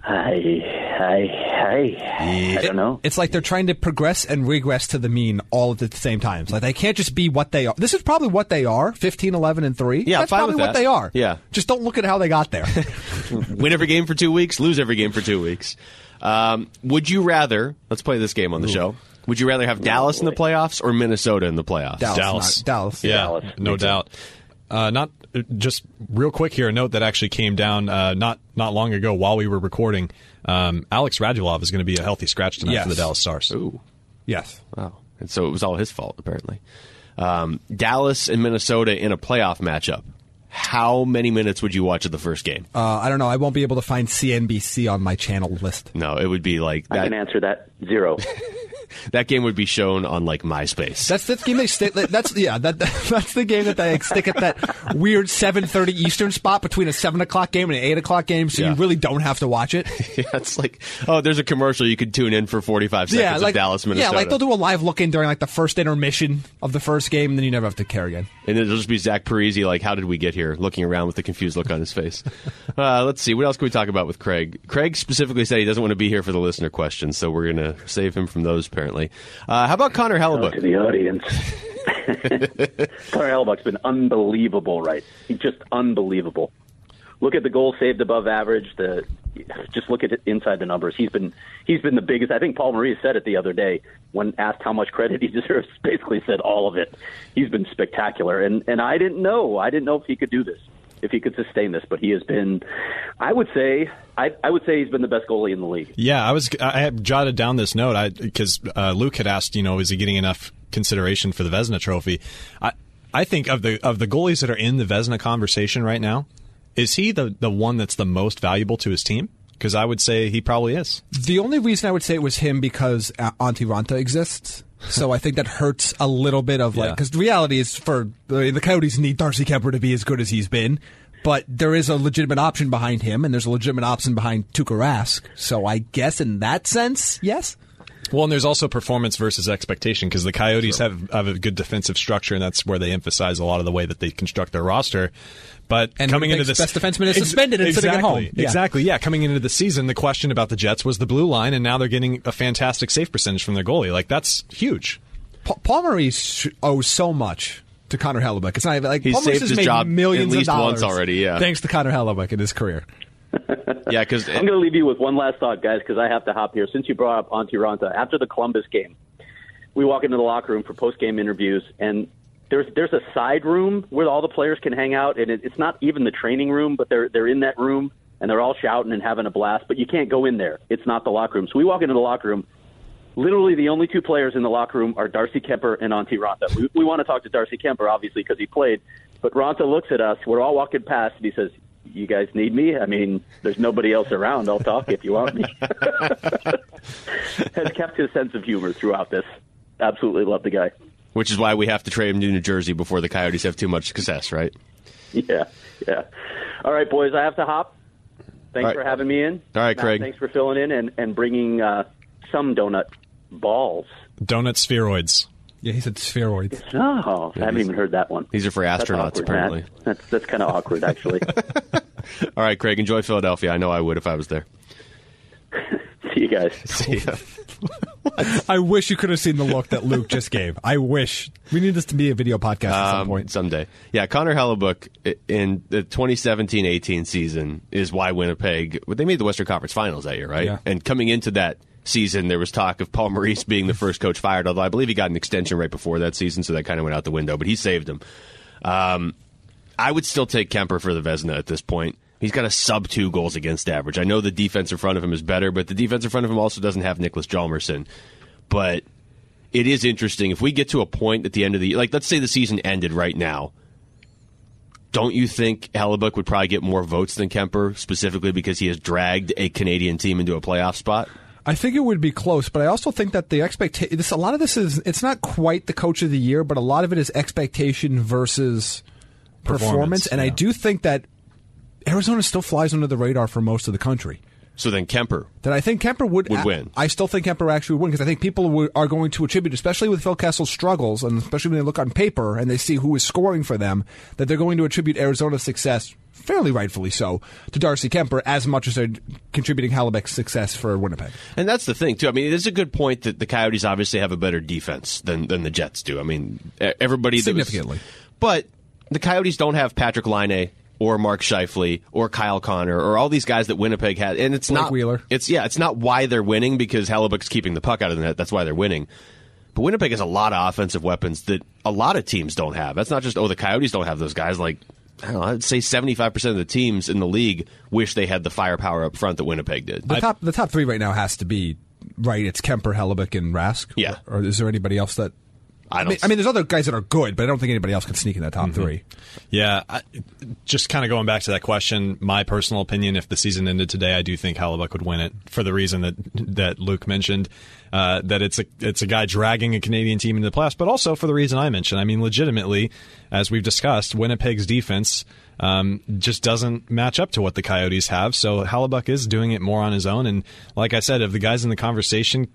I, I, I, I don't know. It's like they're trying to progress and regress to the mean all at the same time. Like they can't just be what they are. This is probably what they are 15, 11, and 3. Yeah, That's probably what that. they are. Yeah. Just don't look at how they got there. Win every game for two weeks, lose every game for two weeks. Um, would you rather? Let's play this game on the show. Would you rather have Dallas in the playoffs or Minnesota in the playoffs? Dallas. Dallas. Dallas. Yeah, Dallas. no doubt. Uh, not just real quick here. A note that actually came down uh, not not long ago while we were recording. Um, Alex Radulov is going to be a healthy scratch tonight Yes. for the Dallas Stars. Ooh, Yes. wow! And so it was all his fault, apparently. Um, Dallas and Minnesota in a playoff matchup. How many minutes would you watch of the first game? Uh, I don't know. I won't be able to find CNBC on my channel list. No, it would be like I can answer that. Zero. That game would be shown on like MySpace. That's the game they stick. That's yeah. That that's the game that they stick at that weird seven thirty Eastern spot between a seven o'clock game and an eight o'clock game, so Yeah. you really don't have to watch it. yeah, it's like oh, there's a commercial you could tune in for 45 seconds yeah, like of Dallas, Minnesota. Yeah, like they'll do a live look in during like the first intermission of the first game, and then you never have to care again. And it'll just be Zach Parise, like, how did we get here? Looking around with a confused look on his face. uh, let's see. What else can we talk about with Craig? Craig specifically said he doesn't want to be here for the listener questions, so we're going to save him from those, apparently. Uh, how about Connor Hellebuyck? to the audience. Connor Hellebuyck's been unbelievable, right? He's just unbelievable. look at the goal saved above average. The just look at it inside the numbers. He's been he's been the biggest. I think Paul Maurice said it the other day when asked how much credit he deserves. Basically said all of it. He's been spectacular, and and I didn't know. I didn't know if he could do this, if he could sustain this. But he has been. I would say I, I would say he's been the best goalie in the league. Yeah, I was. I had jotted down this note because uh, Luke had asked, you know, is he getting enough consideration for the Vezina Trophy? I I think of the of the goalies that are in the Vezina conversation right now, is he the the one that's the most valuable to his team? Because I would say he probably is. The only reason I would say it was him because uh, Antti Raanta exists. So I think that hurts a little bit of like because the reality is for the, the Coyotes need Darcy Kuemper to be as good as he's been, but there is a legitimate option behind him, and there's a legitimate option behind Tuukka Rask. So I guess in that sense, yes. Well, and there's also performance versus expectation because the Coyotes sure. have, have a good defensive structure, and that's where they emphasize a lot of the way that they construct their roster. But and coming into this, best defenseman is suspended and exactly, sitting at home. Yeah. Exactly. Yeah. Coming into the season, the question about the Jets was the blue line, and now they're getting a fantastic save percentage from their goalie. Like that's huge. Pa- Paul Maurice owes so much to Connor Hellebuyck. It's not even like He's Paul Maurice saved has his made job millions at least of dollars once already, yeah. thanks to Connor Hellebuyck in his career. Yeah, because I'm going to leave you with one last thought, guys, because I have to hop here. Since you brought up Antti Raanta, after the Columbus game, we walk into the locker room for post game interviews, and there's there's a side room where all the players can hang out, and it, it's not even the training room, but they're they're in that room and they're all shouting and having a blast, but you can't go in there. It's not the locker room. So we walk into the locker room. Literally, the only two players in the locker room are Darcy Kuemper and Antti Raanta. We, we want to talk to Darcy Kuemper, obviously, because he played. But Raanta looks at us. We're all walking past, and he says, "You guys need me? I mean, there's nobody else around. I'll talk if you want me." Has kept his sense of humor throughout this. Absolutely love the guy. Which is why we have to trade him to New Jersey before the Coyotes have too much success, right? Yeah, yeah. All right, boys, I have to hop. Thanks All right. for having me in. All right, Matt, Craig. Thanks for filling in and, and bringing uh, some donut balls. Donut spheroids. Yeah, he said spheroids. Oh, I haven't even heard that one. These are for That's astronauts, awkward, apparently. Matt. That's that's kind of awkward, actually. All right, Craig, enjoy Philadelphia. I know I would if I was there. See you guys. See ya. I wish you could have seen the look that Luke just gave. I wish we need this to be a video podcast at some Um, point. someday. Yeah, Connor Hellebuyck in the 2017-18 season is why Winnipeg. But they made the Western Conference Finals that year, right? Yeah. And coming into that season, there was talk of Paul Maurice being the first coach fired. Although I believe he got an extension right before that season, so that kind of went out the window. But he saved him. Um, I would still take Kuemper for the Vezina at this point. He's got a sub two goals against average. I know the defense in front of him is better, but the defense in front of him also doesn't have Nicholas Hjalmarsson. But it is interesting if we get to a point at the end of the like let's say the season ended right now don't you think Hellebuyck would probably get more votes than Kuemper specifically because he has dragged a Canadian team into a playoff spot I think it would be close, but I also think that the expectation. A lot of this is it's not quite the coach of the year, but a lot of it is expectation versus performance. Performance, and I do think that Arizona still flies under the radar for most of the country. so then Kuemper Then I think Kuemper would, Would win. I still think Kuemper actually would win because I think people would, are going to attribute, especially with Phil Kessel's struggles, and especially when they look on paper and they see who is scoring for them, that they're going to attribute Arizona's success, fairly rightfully so, to Darcy Kuemper as much as they're contributing Hellebuyck's success for Winnipeg. and that's the thing too I mean it is a good point that the Coyotes obviously have a better defense than than the Jets do I mean everybody that was- Significantly. but the Coyotes don't have Patrik Laine or Mark Scheifele or Kyle Connor or all these guys that Winnipeg had and it's Blake not Wheeler. it's yeah it's not why they're winning because Hellebuyck's keeping the puck out of the net that's why they're winning But Winnipeg has a lot of offensive weapons that a lot of teams don't have. That's not just oh the Coyotes don't have those guys. Like I don't know, I'd say seventy five percent of the teams in the league wish they had the firepower up front that Winnipeg did. The top the top three right now has to be right. It's Kuemper, Hellebuyck, and Rask. Yeah. Or, or is there anybody else that? I mean, I mean, there's other guys that are good, but I don't think anybody else can sneak in that top three. Yeah, I, just kind of going back to that question. My personal opinion: if the season ended today, I do think Hellebuyck would win it for the reason that that Luke mentioned. Uh, that it's a it's a guy dragging a Canadian team into the playoffs, but also for the reason I mentioned. I mean, legitimately, as we've discussed, Winnipeg's defense um, just doesn't match up to what the Coyotes have. So Hellebuyck is doing it more on his own. And like I said, of the guys in the conversation,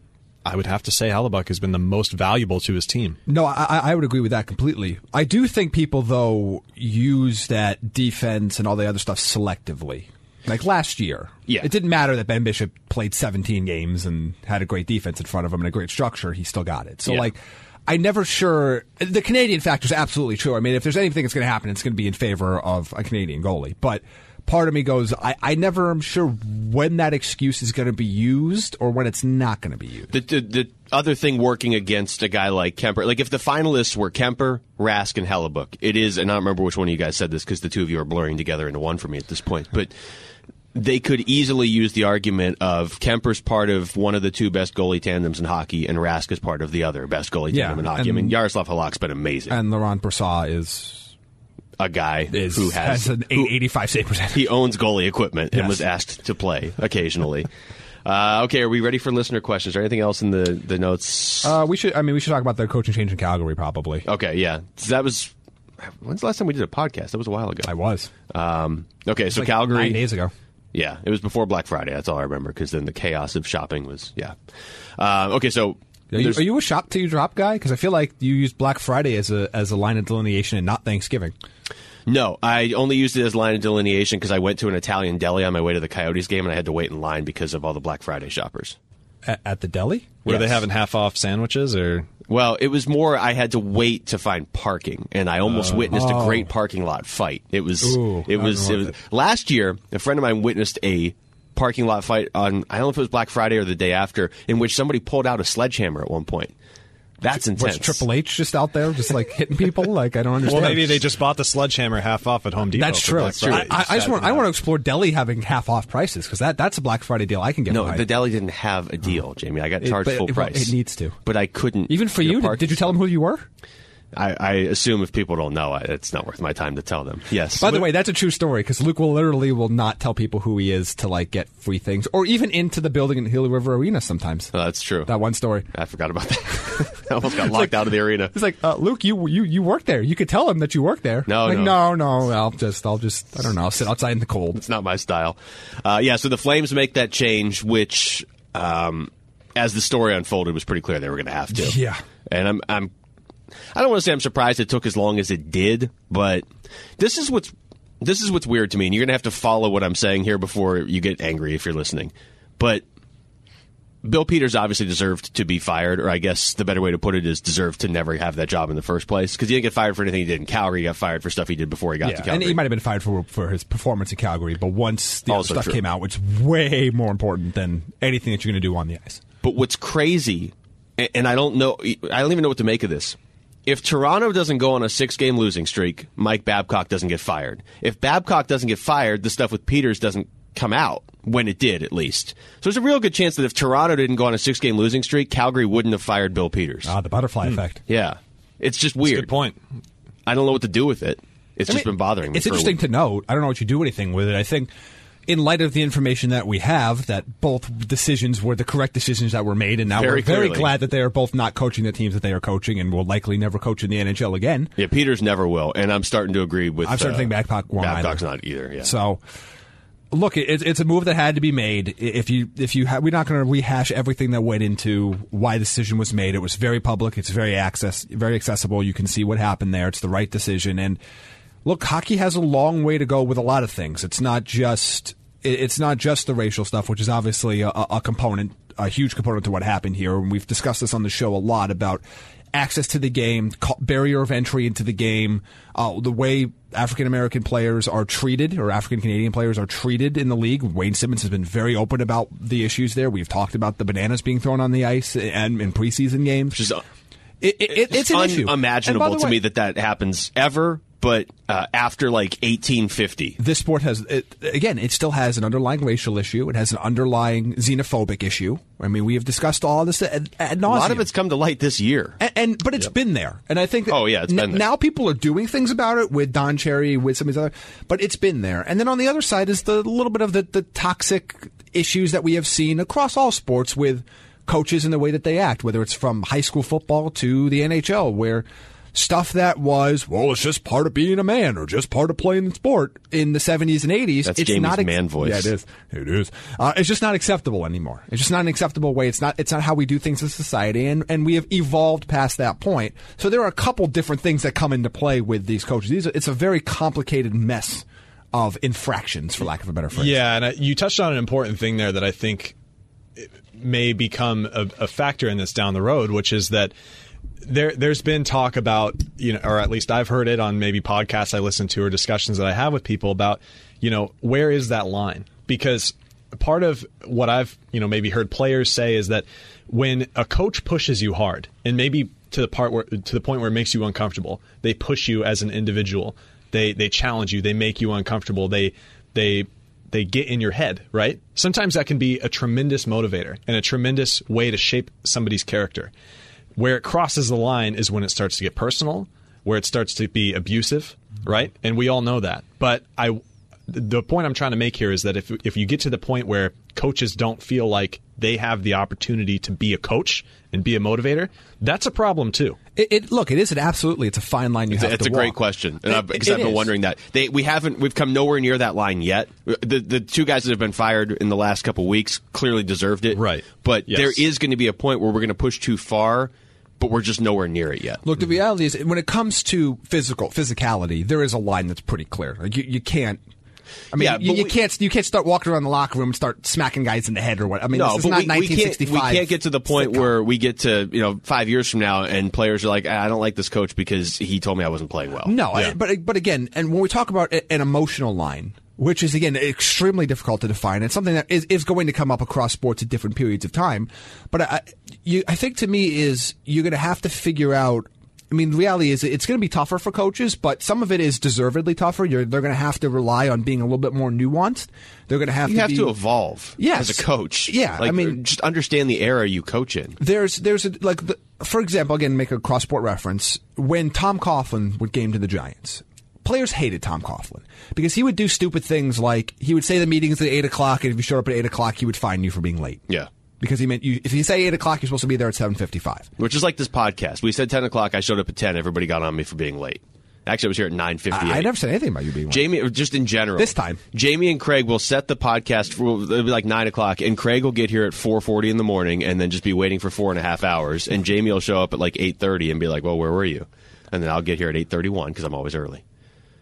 I would have to say Hellebuyck has been the most valuable to his team. No, I, I would agree with that completely. I do think people though use that defense and all the other stuff selectively. Like last year, Yeah. it didn't matter that Ben Bishop played 17 games and had a great defense in front of him and a great structure. He still got it. So Yeah. like, I never sure the Canadian factor is absolutely true. I mean, if there's anything that's going to happen, it's going to be in favor of a Canadian goalie. But part of me goes, I, I never am sure when that excuse is going to be used or when it's not going to be used. The, the, the other thing working against a guy like Kuemper, like if the finalists were Kuemper, Rask, and Hellebuyck, it is, and I don't remember which one of you guys said this because the two of you are blurring together into one for me at this point, but they could easily use the argument of Kuemper's part of one of the two best goalie tandems in hockey, and Rask is part of the other best goalie Yeah, tandem in hockey. I and- mean, Yaroslav Halak's been amazing. And Laurent Brossoit is, a guy is who has, an who- 85 save percentage. he owns goalie equipment and was asked to play occasionally. uh, okay, are we ready for listener questions? Or anything else in the the notes? Uh, we should. I mean, we should talk about the coaching change in Calgary. Probably. okay, yeah, So that was. When's the last time we did a podcast? That was a while ago. I was. Um, okay, so Like Calgary. nine days ago. Yeah, it was before Black Friday. That's all I remember because then the chaos of shopping was yeah. Uh, okay, so Are you, are you a shop till you drop guy? Because I feel like you use Black Friday as a as a line of delineation and not Thanksgiving. no, I only used it as line of delineation because I went to an Italian deli on my way to the Coyotes game and I had to wait in line because of all the Black Friday shoppers. At, at the deli? Were they having half off sandwiches or? Well, it was more I had to wait to find parking, and I almost oh. witnessed a Oh. great parking lot fight. It was Ooh, it was, it was worth last year. A friend of mine witnessed a parking lot fight on I don't know if it was Black Friday or the day after, in which somebody pulled out a sledgehammer at one point. That's intense. What's Triple H just out there, just like hitting people? Like I don't understand. Well, maybe they just bought the sledgehammer half off at Home Depot. That's true. Black Friday. I, I, I just want I want to explore deli having half off prices because that that's a Black Friday deal I can get No, behind. the deli didn't have a deal, Jaime. I got It- charged but full it- price. it needs to. but I couldn't. Even for you, parking did you tell them who you were? I, I assume if people don't know, it's not worth my time to tell them. Yes. By the way, that's a true story because Luke will literally will not tell people who he is to like get free things or even into the building in Gila River Arena sometimes. Oh, that's true. That one story. I forgot about that. I almost got locked like- out of the arena. It's like, uh, Luke, you you you work there. You could tell him that you work there. No, like, no. no, no. I'll just, I'll just, I don't know. I'll sit outside in the cold. It's not my style. Uh, yeah, so the Flames make that change, which, um, as the story unfolded, was pretty clear they were going to have to. Yeah. and I'm, I'm, I don't want to say I'm surprised it took as long as it did, but this is what's, this is what's weird to me, and you're going to have to follow what I'm saying here before you get angry if you're listening. But Bill Peters obviously deserved to be fired, or I guess the better way to put it is deserved to never have that job in the first place because he didn't get fired for anything he did in Calgary. He got fired for stuff he did before he got to Calgary. and he might have been fired for for his performance in Calgary, but once the stuff true. came out, it's way more important than anything that you're going to do on the ice. But what's crazy, and I don't know, I don't even know what to make of this. If Toronto doesn't go on a six game losing streak, Mike Babcock doesn't get fired. If Babcock doesn't get fired, the stuff with Peters doesn't come out when it did, at least. So there's a real good chance that if Toronto didn't go on a six game losing streak, Calgary wouldn't have fired Bill Peters. Ah, the butterfly effect. yeah. It's just That's a weird. Good point. I don't know what to do with it. It's I just mean, been bothering me. It's for a interesting week. to note. I don't know what you do anything with it. I think, in light of the information that we have, that both decisions were the correct decisions that were made, and now Very we're very clearly. glad that they are both not coaching the teams that they are coaching, and will likely never coach in the NHL again. Yeah, Peters never will, and I'm starting to agree with. I'm starting to uh, think Babcock won't Babcock's either. not either. Yeah. So, look, it, it's a move that had to be made. If you, if you, ha- we're not going to rehash everything that went into why the decision was made. It was very public. It's very access, very accessible. You can see what happened there. It's the right decision. And look, hockey has a long way to go with a lot of things. It's not just, it's not just the racial stuff, which is obviously a, a component, a huge component to what happened here. And we've discussed this on the show a lot about access to the game, barrier of entry into the game, uh, the way African American players are treated or African Canadian players are treated in the league. Wayne Simmonds has been very open about the issues there. We've talked about the bananas being thrown on the ice and in preseason games. Which is, uh, It, it, it- it's an issue. unimaginable to way, me that that happens ever. But uh, after like 1850, this sport has it, again it still has an underlying racial issue. It has an underlying xenophobic issue. I mean we have discussed all this ad, ad a lot of it's come to light this year. and, and but it's been there. And i think that Oh, yeah, it's n- been there. now people are doing things about it with don cherry with some of these other but it's been there. And then on the other side is the little bit of the, the toxic issues that we have seen across all sports with coaches and the way that they act whether it's from high school football to the nhl where stuff that was well it's just part of being a man or just part of playing the sport. In the 70s and 80s That's it's Jaime's not man voice. yeah it is. It is. Uh, it's just not acceptable anymore. It's just not an acceptable way. It's not it's not how we do things in society. And and we have evolved past that point. So there are a couple different things that come into play with these coaches. These are, it's a very complicated mess of infractions for lack of a better phrase. Yeah, and I, you touched on an important thing there that I think may become a, a factor in this down the road, which is that there there's been talk about you know, or at least I've heard it on maybe podcasts I listen to or discussions that I have with people about you know, where is that line? Because part of what I've, you know, maybe heard players say is that when a coach pushes you hard and maybe to the part where to the point where it makes you uncomfortable, they push you as an individual. They they challenge you, they make you uncomfortable. They they they get in your head, right? Sometimes that can be a tremendous motivator and a tremendous way to shape somebody's character. Where it crosses the line is when it starts to get personal, where it starts to be abusive, mm-hmm. right? And we all know that. But I the point I'm trying to make here is that if if you get to the point where coaches don't feel like they have the opportunity to be a coach and be a motivator, that's a problem too. It, it look, it is an absolutely. It's a fine line you It's, have a- it's to a great question, and It- I've, because I've been is. wondering that they we haven't we've come nowhere near that line yet. The the two guys that have been fired in the last couple weeks clearly deserved it, Right. But Yes. there is going to be a point where we're going to push too far, but we're just nowhere near it yet. Look, the reality is, when it comes to physical physicality, there is a line that's pretty clear. Like you, you can't. I mean, Yeah, you, you we- can't you can't start walking around the locker room and start smacking guys in the head or what. I mean, no, this is but not we, we can't, we can't get to the point sitcom. where we get to you know five years from now and players are like, ah, I don't like this coach because he told me I wasn't playing well. No, I- but but again, and when we talk about an emotional line, which is again extremely difficult to define, and something that is, is going to come up across sports at different periods of time. But I, you, I think to me is you're going to have to figure out. I mean, the reality is it's going to be tougher for coaches, but some of it is deservedly tougher. You're, they're going to have to rely on being a little bit more nuanced. They're going to have you to have be, to evolve Yes. as a coach. Yeah, I mean- just understand the era you coach in. there's there's a, like the, for example again make a cross sport reference when Tom Coughlin would game to the Giants. Players hated Tom Coughlin because he would do stupid things like he would say the meeting's at eight o'clock, and if you showed up at eight o'clock, he would fine you for being late. Yeah. because he meant you. If you say eight o'clock, you're supposed to be there at seven fifty-five. Which is like this podcast. We said ten o'clock. I showed up at ten. Everybody got on me for being late. Actually, I was here at nine fifty. I, I never said anything about you being late. Jaime, or just in general, This time. Jaime and Craig will set the podcast for it'll be like nine o'clock, and Craig will get here at four forty in the morning, and then just be waiting for four and a half hours. And Jaime will show up at like eight thirty and be like, "Well, where were you?" And then I'll get here at eight thirty one because I'm always early.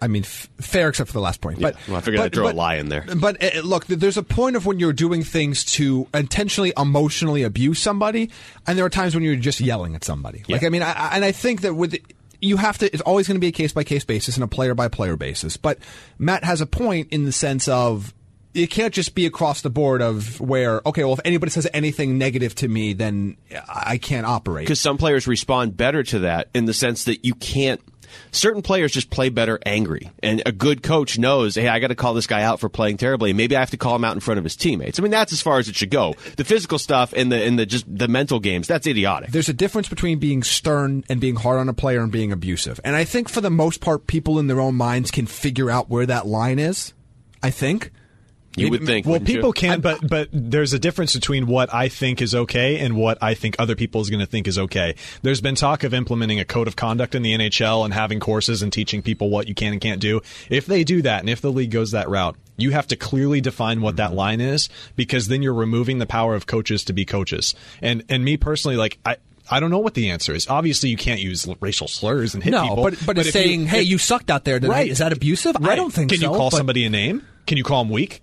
I mean, f- fair except for the last point. But Yeah, well, I figured I'd throw a lie in there. But uh, look, there's a point of when you're doing things to intentionally emotionally abuse somebody, and there are times when you're just yelling at somebody. Like I mean, I- and I think that with you have to. It's always going to be a case by case basis and a player by player basis. But Matt has a point in the sense of. It can't just be across the board of where okay, well, if anybody says anything negative to me, then I can't operate. Because some players respond better to that in the sense that you can't. Certain players just play better angry, and a good coach knows, hey, I got to call this guy out for playing terribly. and Maybe I have to call him out in front of his teammates. I mean, that's as far as it should go. The physical stuff and the and the just the mental games, that's idiotic. There's a difference between being stern and being hard on a player and being abusive. And I think for the most part, people in their own minds can figure out where that line is. I think. You would think. Well, wouldn't you? people can, but but there's a difference between what I think is okay and what I think other people is going to think is okay. There's been talk of implementing a code of conduct in the NHL and having courses and teaching people what you can and can't do. If they do that, and if the league goes that route, you have to clearly define what that line is because then you're removing the power of coaches to be coaches. And and me personally, like I. I don't know what the answer is. Obviously, you can't use racial slurs and hit No, people. but but, it's if saying, "Hey, if- you sucked out there tonight." Right. Is that abusive? I don't think Can so. you call but- somebody a name? Can you call him weak?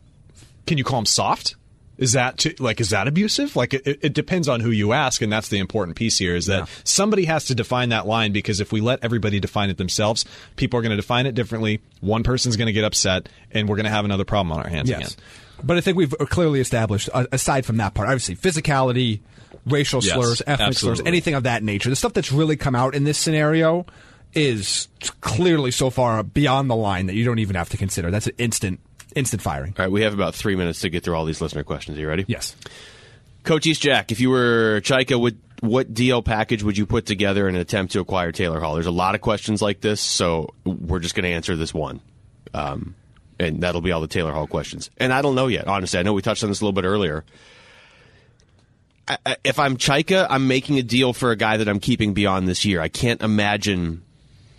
Can you call him soft? Is that to, like is that abusive? Like it, it depends on who you ask, and that's the important piece here is that somebody has to define that line because if we let everybody define it themselves, people are going to define it differently. One person's going to get upset, and we're going to have another problem on our hands Yes. again. But I think we've clearly established, uh, aside from that part, obviously physicality, racial Yes, slurs, ethnic slurs, anything of that nature. The stuff that's really come out in this scenario is clearly so far beyond the line that you don't even have to consider. That's an instant, instant firing. All right, we have about three minutes to get through all these listener questions. Are you ready? Yes. Coach East Jack, if you were Chayka, would what deal package would you put together in an attempt to acquire Taylor Hall? There's a lot of questions like this, so we're just going to answer this one, um, and that'll be all the Taylor Hall questions. And I don't know yet, honestly. I know we touched on this a little bit earlier. I, I, if I'm Chayka, I'm making a deal for a guy that I'm keeping beyond this year. I can't imagine,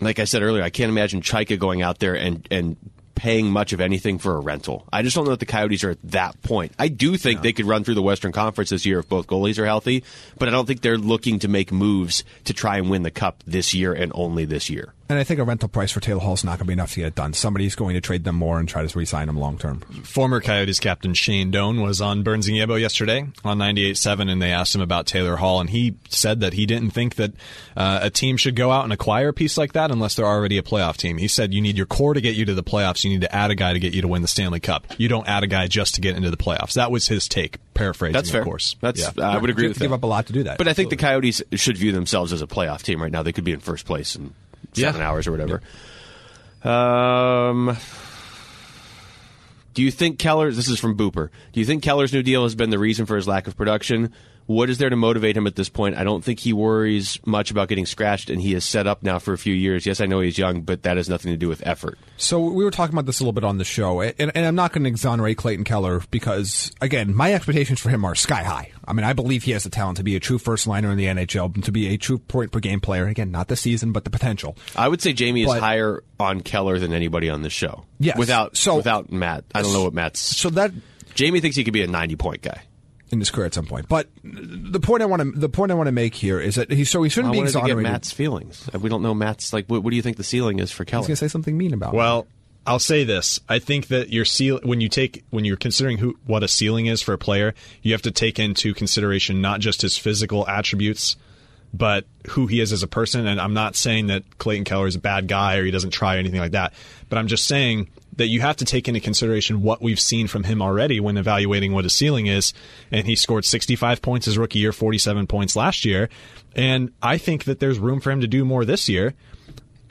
like I said earlier, I can't imagine Chayka going out there and and paying much of anything for a rental. I just don't know that the Coyotes are at that point. I do think they could run through the Western Conference this year if both goalies are healthy, but I don't think they're looking to make moves to try and win the cup this year and only this year. And I think a rental price for Taylor Hall is not going to be enough to get it done. Somebody's going to trade them more and try to re-sign him long term. Former Coyotes captain Shane Doan was on Burns and Yebo yesterday on 98.7, and they asked him about Taylor Hall, and he said that he didn't think that uh, a team should go out and acquire a piece like that unless they're already a playoff team. He said you need your core to get you to the playoffs. You need to add a guy to get you to win the Stanley Cup. You don't add a guy just to get into the playoffs. That was his take, paraphrasing, That's fair. of course. That's Yeah. I would agree give, with give that. up a lot to do that. But I think the Coyotes should view themselves as a playoff team right now. They could be in first place in seven Yeah. hours or whatever. Um, do you think Keller? This is from Booper. Do you think Keller's new deal has been the reason for his lack of production? What is there to motivate him at this point? I don't think he worries much about getting scratched, and he is set up now for a few years. Yes, I know he's young, but that has nothing to do with effort. So we were talking about this a little bit on the show, and, and I'm not going to exonerate Clayton Keller because, again, my expectations for him are sky high. I mean, I believe he has the talent to be a true first liner in the NHL, and to be a true point per game player. Again, not the season, but the potential. I would say Jaime is higher on Keller than anybody on the show. Yes. without So- without Matt. I don't know what Matt's. So that Jaime thinks he could be a ninety point guy. In his career at some point, but the point I want to the point I want to make here is that he so he I shouldn't be wanted to get exonerated. Matt's feelings. We don't know Matt's like. What, what do you think the ceiling is for He's Keller? going to say something mean about. him. Well, I'll say this: I think that your ceil- when you take when you're considering who what a ceiling is for a player, you have to take into consideration not just his physical attributes, but who he is as a person. And I'm not saying that Clayton Keller is a bad guy or he doesn't try or anything like that, but I'm just saying that you have to take into consideration what we've seen from him already when evaluating what his ceiling is. And he scored 65 points his rookie year, 47 points last year, and I think that there's room for him to do more this year.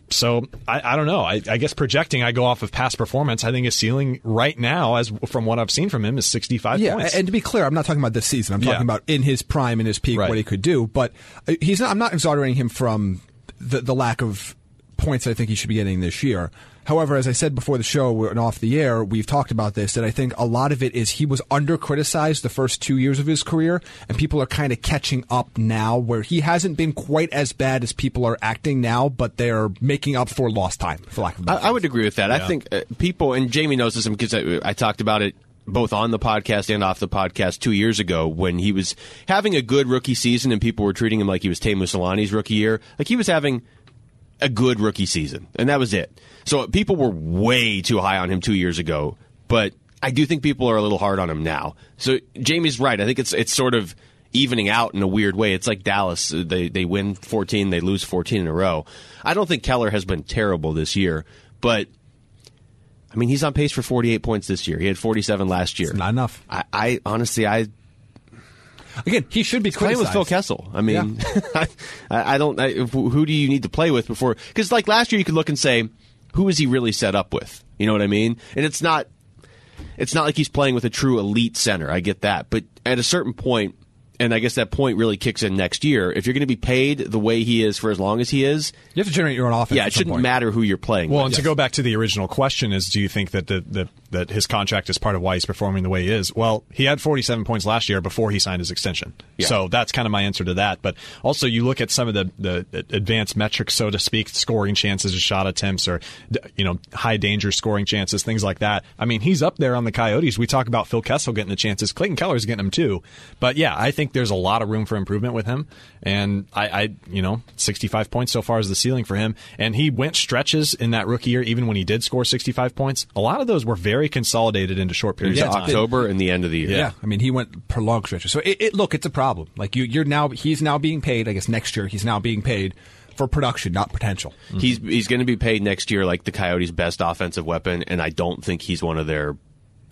So I, I don't know. I, I guess projecting, I go off of past performance. I think his ceiling right now, as from what I've seen from him, is 65 Yeah, points. and to be clear, I'm not talking about this season. I'm talking Yeah. about in his prime, in his peak, Right. what he could do. But uh, he's not. I'm not exonerating him from the the lack of points I think he should be getting this year. However, as I said before the show and off the air, we've talked about this. That I think a lot of it is he was under criticized the first two years of his career, and people are kind of catching up now, where he hasn't been quite as bad as people are acting now, but they're making up for lost time, for lack of a I, better I would agree with that. I think uh, people and Jaime knows this because I, I talked about it both on the podcast and off the podcast two years ago when he was having a good rookie season and people were treating him like he was Teemu Selanne's rookie year. Like he was having a good rookie season, and that was it. So people were way too high on him two years ago, but I do think people are a little hard on him now. So Jaime's right. I think it's it's sort of evening out in a weird way. It's like Dallas. They they win 14, they lose 14 in a row. I don't think Keller has been terrible this year, but I mean he's on pace for 48 points this year. He had 47 last year. Not enough. I, I honestly I Again, he should be playing with. Phil Kessel. I mean, I, I don't. I, who do you need to play with before? Because like last year, you could look and say, who is he really set up with? You know what I mean? And it's not. It's not like he's playing with a true elite center. I get that, but at a certain point, and I guess that point really kicks in next year. If you're going to be paid the way he is for as long as he is, You have to generate your own offense. yeah, at it some shouldn't point. matter who you're playing. well, with. and to go back to the original question is, do you think that the, the that his contract is part of why he's performing the way he is? Well, he had 47 points last year before he signed his extension. Yeah. So that's kind of my answer to that. But also, you look at some of the, the advanced metrics, so to speak, scoring chances, shot attempts, or you know, high danger scoring chances, things like that. I mean, he's up there on the Coyotes. We talk about Phil Kessel getting the chances. Clayton Keller's getting them too. But yeah, I think there's a lot of room for improvement with him. And I, I, you know, 65 points so far is the ceiling for him. And he went stretches in that rookie year, even when he did score 65 points. A lot of those were very consolidated into short periods yeah, of time. October and the end of the year. Yeah. I mean, he went prolonged stretches. So it, it look, it's a problem. Like you, you're now he's now being paid. I guess next year he's now being paid for production, not potential. He's he's going to be paid next year like the Coyotes' best offensive weapon, and I don't think he's one of their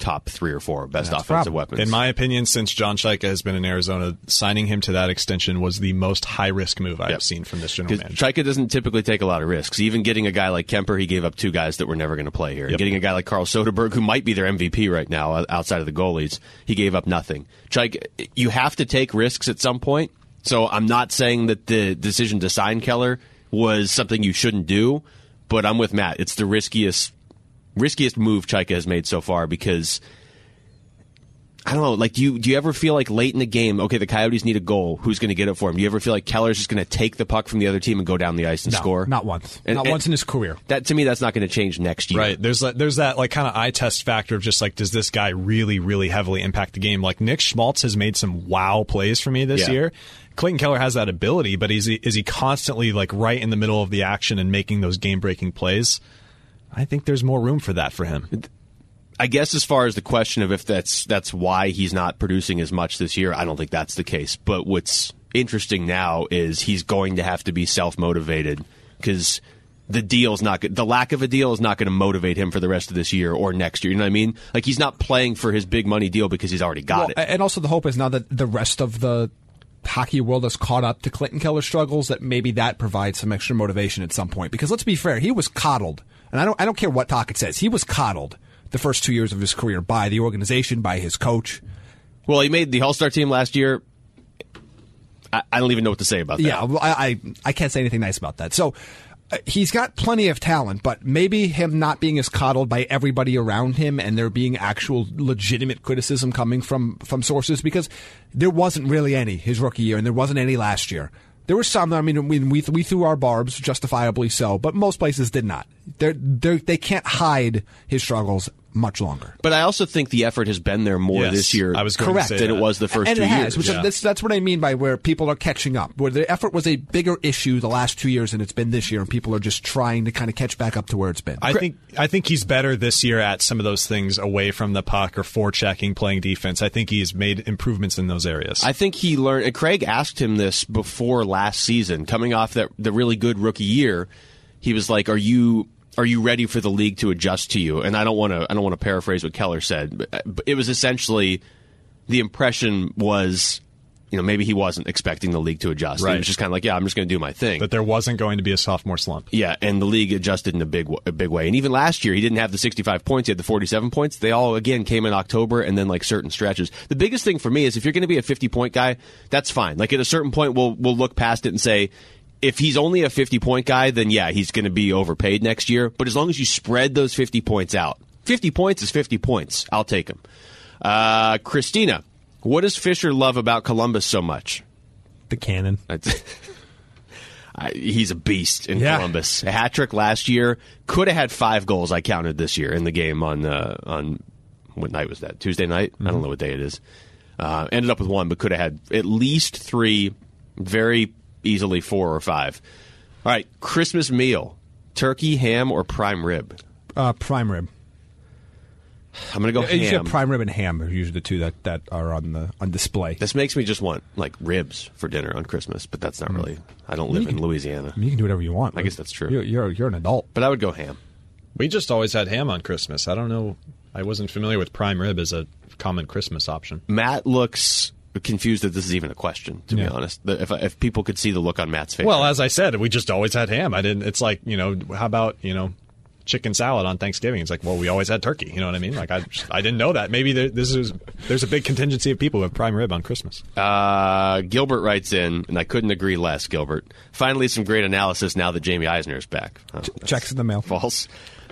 top three or four best That's offensive weapons. In my opinion, since John Chayka has been in Arizona, signing him to that extension was the most high risk move I've Yep. seen from this general manager. Chayka doesn't typically take a lot of risks. Even getting a guy like Kuemper, he gave up two guys that were never going to play here. Yep. Getting a guy like Carl Soderberg, who might be their MVP right now outside of the goalies, he gave up nothing. Chayka, you have to take risks at some point. So I'm not saying that the decision to sign Keller was something you shouldn't do, but I'm with Matt. It's the riskiest riskiest move Chayka has made so far because I don't know. Like, do you do you ever feel like late in the game? Okay, the Coyotes need a goal. Who's going to get it for him? Do you ever feel like Keller's just going to take the puck from the other team and go down the ice and No, score? not once. And- not and- once in his career. That to me, that's not going to change next year. Right. There's that, there's that like kind of eye test factor of just like, does this guy really, really heavily impact the game? Like Nick Schmaltz has made some wow plays for me this Yeah. year. Clayton Keller has that ability, but is he is he constantly like right in the middle of the action and making those game breaking plays? I think there's more room for that for him. I guess as far as the question of if that's that's why he's not producing as much this year, I don't think that's the case. But what's interesting now is he's going to have to be self motivated because the deal's not the lack of a deal is not going to motivate him for the rest of this year or next year. You know what I mean? Like he's not playing for his big money deal because he's already got Well, it. And also the hope is now that the rest of the hockey world has caught up to Clinton Keller's struggles that maybe that provides some extra motivation at some point. Because let's be fair, he was coddled, and I don't I don't care what Tocchet says, he was coddled the first two years of his career by the organization, by his coach. Well, he made the All Star team last year. I, I don't even know what to say about that. Yeah, I, I I can't say anything nice about that. So. Uh, he's got plenty of talent, but maybe him not being as coddled by everybody around him, and there being actual legitimate criticism coming from from sources because there wasn't really any his rookie year, and there wasn't any last year. There were some. I mean, we we, we threw our barbs, justifiably so, but most places did not. They're, they can't hide his struggles much longer. But I also think the effort has been there more Yes, this year. I was Correct. say than it was the first and two it has, years. which Yeah. that's, that's what I mean by where people are catching up. Where the effort was a bigger issue the last two years than it's been this year, and people are just trying to kind of catch back up to where it's been. I think I think he's better this year at some of those things away from the puck or forechecking, playing defense. I think he's made improvements in those areas. I think he learned. And Craig asked him this before last season, coming off that the really good rookie year. He was like, "Are you are you ready for the league to adjust to you?" And I don't want to I don't want to paraphrase what Keller said, but, uh, but it was essentially the impression was, you know, maybe he wasn't expecting the league to adjust. He Right. was just kind of like, "Yeah, I'm just going to do my thing." that there wasn't going to be a sophomore slump. Yeah, and the league adjusted in a big a big way. And even last year, he didn't have the 65 points; he had the 47 points. They all again came in October, and then like certain stretches. The biggest thing for me is if you're going to be a 50 point guy, that's fine. Like at a certain point, we'll we'll look past it and say. If he's only a 50 point guy, then yeah, he's going to be overpaid next year. But as long as you spread those 50 points out, 50 points is 50 points. I'll take him. Uh, Christina, what does Fischer love about Columbus so much? the cannon. I, he's a beast in Yeah. Columbus. A hat trick last year. Could have had five goals. I counted this year in the game on uh, on what night was that? Tuesday night. I don't know what day it is. Uh, ended up with one, but could have had at least three. Very easily four or five. All right, Christmas meal: turkey, ham, or prime rib. Uh, prime rib. I'm gonna go Usually ham. prime rib and ham are usually the two that, that are on the on display. this makes me just want like ribs for dinner on Christmas, but that's not really. I don't live in Louisiana, I mean, you can do whatever you want. I guess that's true. You're, you're you're an adult. but I would go ham. We just always had ham on Christmas. I don't know. I wasn't familiar with prime rib as a common Christmas option. Matt looks confused that this is even a question. To Yeah. be honest, if if people could see the look on Matt's face, Well, as I said, we just always had ham. I didn't. It's like you know, how about you know, chicken salad on Thanksgiving? It's like, well, we always had turkey. You know what I mean? Like I, I didn't know that. Maybe there, this is there's a big contingency of people who have prime rib on Christmas. uh, Gilbert writes in, and I couldn't agree less. Gilbert, finally some great analysis now that Jaime Eisner is back. Oh, that's Checks in the mail. false.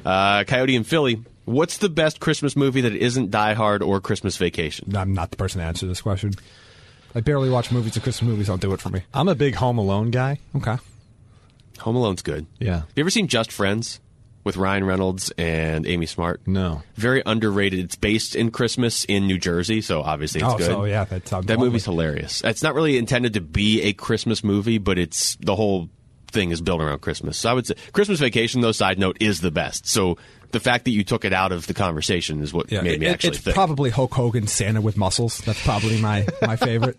Uh, Coyote and Philly. What's the best Christmas movie that isn't Die Hard or Christmas Vacation? I'm not the person to answer this question. I barely watch movies. The Christmas movies don't do it for me. I'm a big Home Alone guy. Okay. Home Alone's good. Yeah. Have you ever seen Just Friends with Ryan Reynolds and Amy Smart? No. Very underrated. It's based in Christmas in New Jersey, so obviously it's Oh, good. so, yeah, that sounds that lovely. movie's hilarious. It's not really intended to be a Christmas movie, but it's the whole thing is built around Christmas. So I would say Christmas Vacation, though. Side note, is the best. So the fact that you took it out of the conversation is what Yeah, made me it- actually it's think. probably Hulk Hogan Santa with muscles. That's probably my my favorite.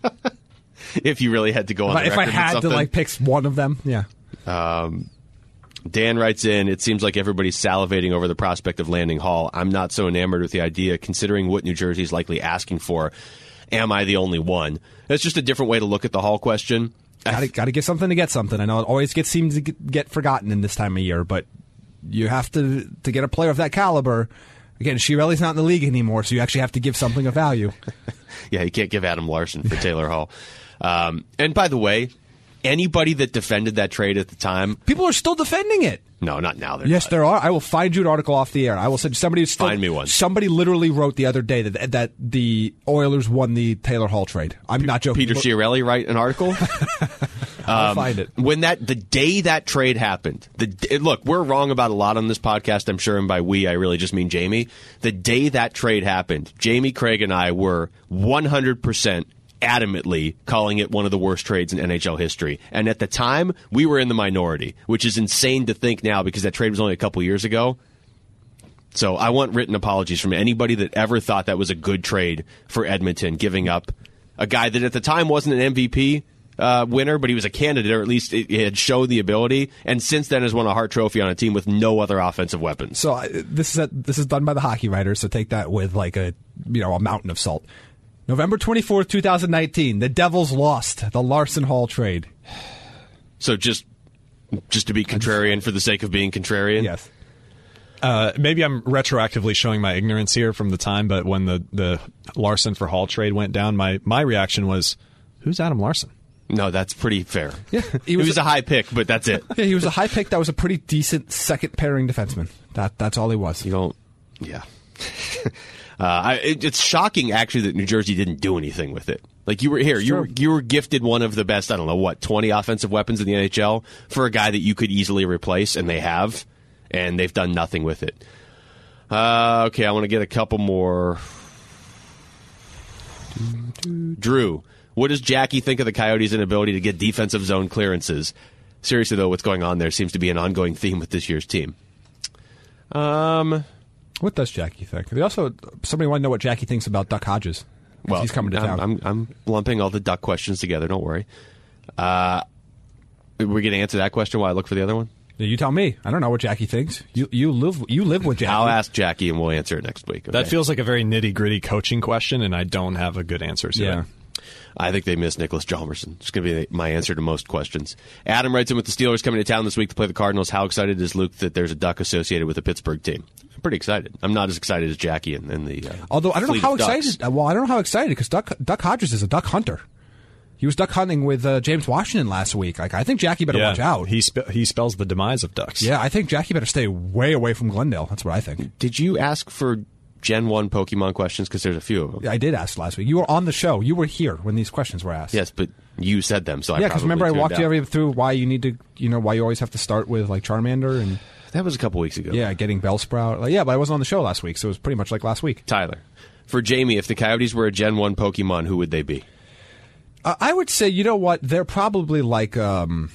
if you really had to go on, the if I record with had to like pick one of them, yeah. Um, Dan writes in, it seems like everybody's salivating over the prospect of landing Hall. I'm not so enamored with the idea, considering what New Jersey is likely asking for. Am I the only one? That's just a different way to look at the Hall question. Got to got to get something to get something. I know it always gets seems to get, get forgotten in this time of year, but you have to to get a player of that caliber. Again, Chiarelli's not in the league anymore, so you actually have to give something of value. Yeah, you can't give Adam Larsson for Taylor Hall. Um, and by the way, anybody that defended that trade at the time, People are still defending it. no, not now. They're Yes, not. there are. I will find you an article off the air. I will send somebody. Still, Find me one. Somebody literally wrote the other day that that the Oilers won the Taylor Hall trade. I'm not joking. Peter Look, Chiarelli write an article. I'll um, find it. when that the day that trade happened the look we're wrong about a lot on this podcast i'm sure and by we i really just mean jaime the day that trade happened jaime craig and i were 100% adamantly calling it one of the worst trades in NHL history. And at the time, we were in the minority, which is insane to think now because that trade was only a couple years ago. So I want written apologies from anybody that ever thought that was a good trade for Edmonton, giving up a guy that at the time wasn't an MVP uh, winner, but he was a candidate, or at least it, it had showed the ability, and since then has won a Hart Trophy on a team with no other offensive weapons. So uh, this is a, this is done by the hockey writers. So take that with like a you know a mountain of salt. November twenty fourth, two thousand nineteen. The Devils lost the Larsson Hall trade. So just just to be contrarian for the sake of being contrarian. Yes. Uh, maybe I'm retroactively showing my ignorance here from the time, but when the, the Larsson for Hall trade went down, my, my reaction was, "Who's Adam Larsson?" No, that's pretty fair. Yeah, he was, was a, a high pick, but that's it. Yeah, he was a high pick. That was a pretty decent second pairing defenseman. That that's all he was. You don't. Yeah. uh, I, it, it's shocking actually that New Jersey didn't do anything with it. Like you were here, you were you were gifted one of the best. I don't know what twenty offensive weapons in the NHL for a guy that you could easily replace, and they have and they've done nothing with it. Uh, okay, I want to get a couple more. Drew, what does Jackie think of the Coyotes' inability to get defensive zone clearances? Seriously, though, what's going on there seems to be an ongoing theme with this year's team. Um, what does Jackie think? They also somebody want to know what Jackie thinks about Duck Hodges. Well, he's coming to I'm, town. I'm, I'm lumping all the Duck questions together. Don't worry. Uh, we're going to answer that question while I look for the other one. You tell me. I don't know what Jackie thinks. You you live you live with Jackie. I'll ask Jackie and we'll answer it next week. Okay? That feels like a very nitty gritty coaching question, and I don't have a good answer to yeah. it. I think they miss Niklas Hjalmarsson. It's going to be my answer to most questions. Adam writes in with the Steelers coming to town this week to play the Cardinals. How excited is Luke that there's a duck associated with the Pittsburgh team? I'm pretty excited. I'm not as excited as Jackie and, and the. Uh, Although I don't know how Ducks. excited. Well, I don't know how excited because Duck Duck Hodges is a duck hunter. He was duck hunting with uh, James Washington last week. Like I think Jackie better yeah, watch out. He spe- he spells the demise of ducks. Yeah, I think Jackie better stay way away from Glendale. That's what I think. Did you ask for Gen 1 Pokemon questions? Because there's a few of them. I did ask last week. You were on the show. You were here when these questions were asked. Yes, but you said them, so I yeah, because remember I walked you every through why you need to, you know, why you always have to start with like Charmander and That was a couple weeks ago. yeah, getting Bellsprout. Like, yeah, but I wasn't on the show last week, so it was pretty much like last week. Tyler. For Jaime, if the Coyotes were a Gen 1 Pokemon, who would they be? Uh, I would say, you know what? They're probably like, um,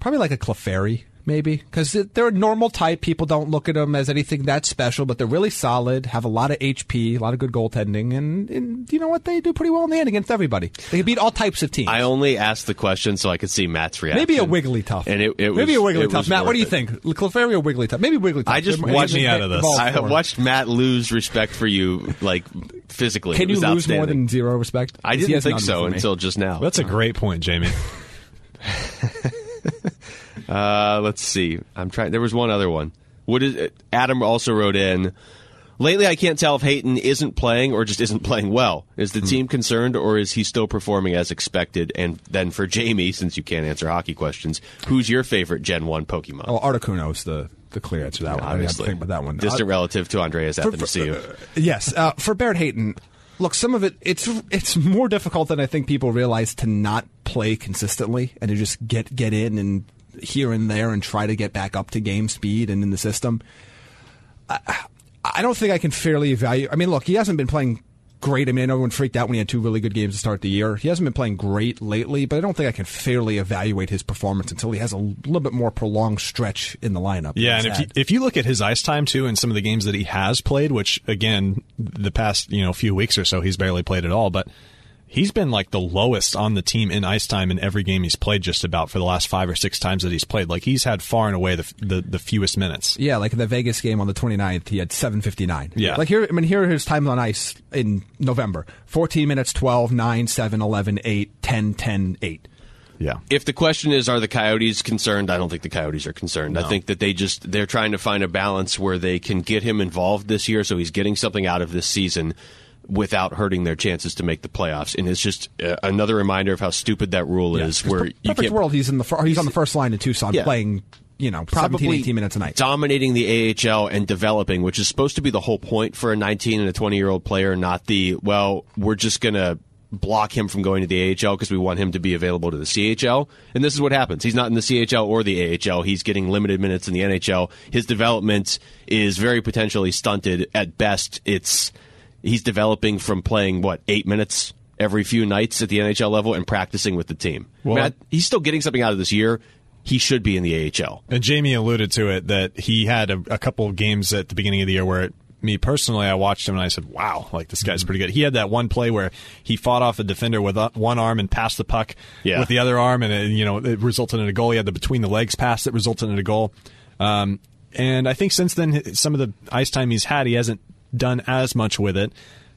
probably like a Clefairy, maybe, because they're a normal type. People don't look at them as anything that special, but they're really solid. Have a lot of HP, a lot of good goaltending, and, and you know what? They do pretty well in the end against everybody. They can beat all types of teams. I only asked the question so I could see Matt's reaction. Maybe a Wigglytuff. And it, it maybe was, a it Wigglytuff. Matt, what do you worth it. think? Clefairy or Wigglytuff? Maybe Wigglytuff. I just They're- watched me out of this. I have watched Matt lose respect for you, like physically. Can you lose more than zero respect? I didn't think so until just now. That's a great point, Jaime. Uh, let's see. I'm trying. There was one other one. What is it? Adam also wrote in. Lately, I can't tell if Hayton isn't playing or just isn't playing well. Is Hmm. the team concerned, or is he still performing as expected? And then for Jaime, since you can't answer hockey questions, who's your favorite Gen One Pokemon? Oh, Articuno's the the clear answer to that one. I didn't have to Obviously, think about that one. Distant Uh, relative to Andreas Athanasiou. Yes, uh, for Barrett Hayton, look, some of it it's it's more difficult than I think people realize to not play consistently and to just get get in and here and there and try to get back up to game speed and in the system. I, I don't think I can fairly evaluate. I mean, look, he hasn't been playing great. I mean, I know everyone freaked out when he had two really good games to start the year. He hasn't been playing great lately, but I don't think I can fairly evaluate his performance until he has a little bit more prolonged stretch in the lineup. Yeah, and if you, if you look at his ice time too, and some of the games that he has played, which again, the past you know few weeks or so, he's barely played at all, but he's been like the lowest on the team in ice time in every game he's played, just about for the last five or six times that he's played. Like he's had far and away the the, the fewest minutes. Yeah, like in the Vegas game on the 29th, he had 759. Yeah. Like here, I mean, here are his times on ice in November 14 minutes, 12, 9, 7, 11, 8, 10, 10, 8. Yeah. If the question is, are the Coyotes concerned? I don't think the Coyotes are concerned. I think that they just they're trying to find a balance where they can get him involved this year, so he's getting something out of this season without hurting their chances to make the playoffs. And it's just uh, another reminder of how stupid that rule is, where you Perfect world, he's in the fir- he's on the first line in Tucson Yeah. playing, you know, 17, 18 minutes a night. dominating the AHL and developing, which is supposed to be the whole point for a 19 and a 20 year old player, not the well, we're just gonna block him from going to the AHL because we want him to be available to the CHL. And this is what happens. He's not in the CHL or the AHL. He's getting limited minutes in the NHL. His development is very potentially stunted. At best, it's he's developing from playing what eight minutes every few nights at the NHL level and practicing with the team. Well- I- he's still getting something out of this year. He should be in the AHL. And Jaime alluded to it that he had a, a couple of games at the beginning of the year where me personally, I watched him and I said, "Wow, like this guy's pretty good." He had that one play where he fought off a defender with uh, one arm and passed the puck Yeah. with the other arm, and it, you know it resulted in a goal. He had the between the legs pass that resulted in a goal. Um, and I think since then, some of the ice time he's had, he hasn't done as much with it,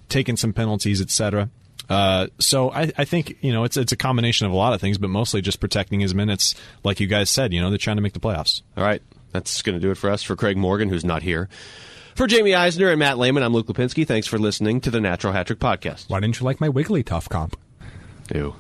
taken some penalties, etc. Uh, so I, I think you know it's it's a combination of a lot of things, but mostly just protecting his minutes, like you guys said. You know they're trying to make the playoffs. All right. That's going to do it for us. For Craig Morgan, who's not here. For Jaime Eisner and Matt Layman, I'm Luke Lapinski. Thanks for listening to the Natural Hat Trick Podcast. Why didn't you like my Wigglytuff comp? Ew.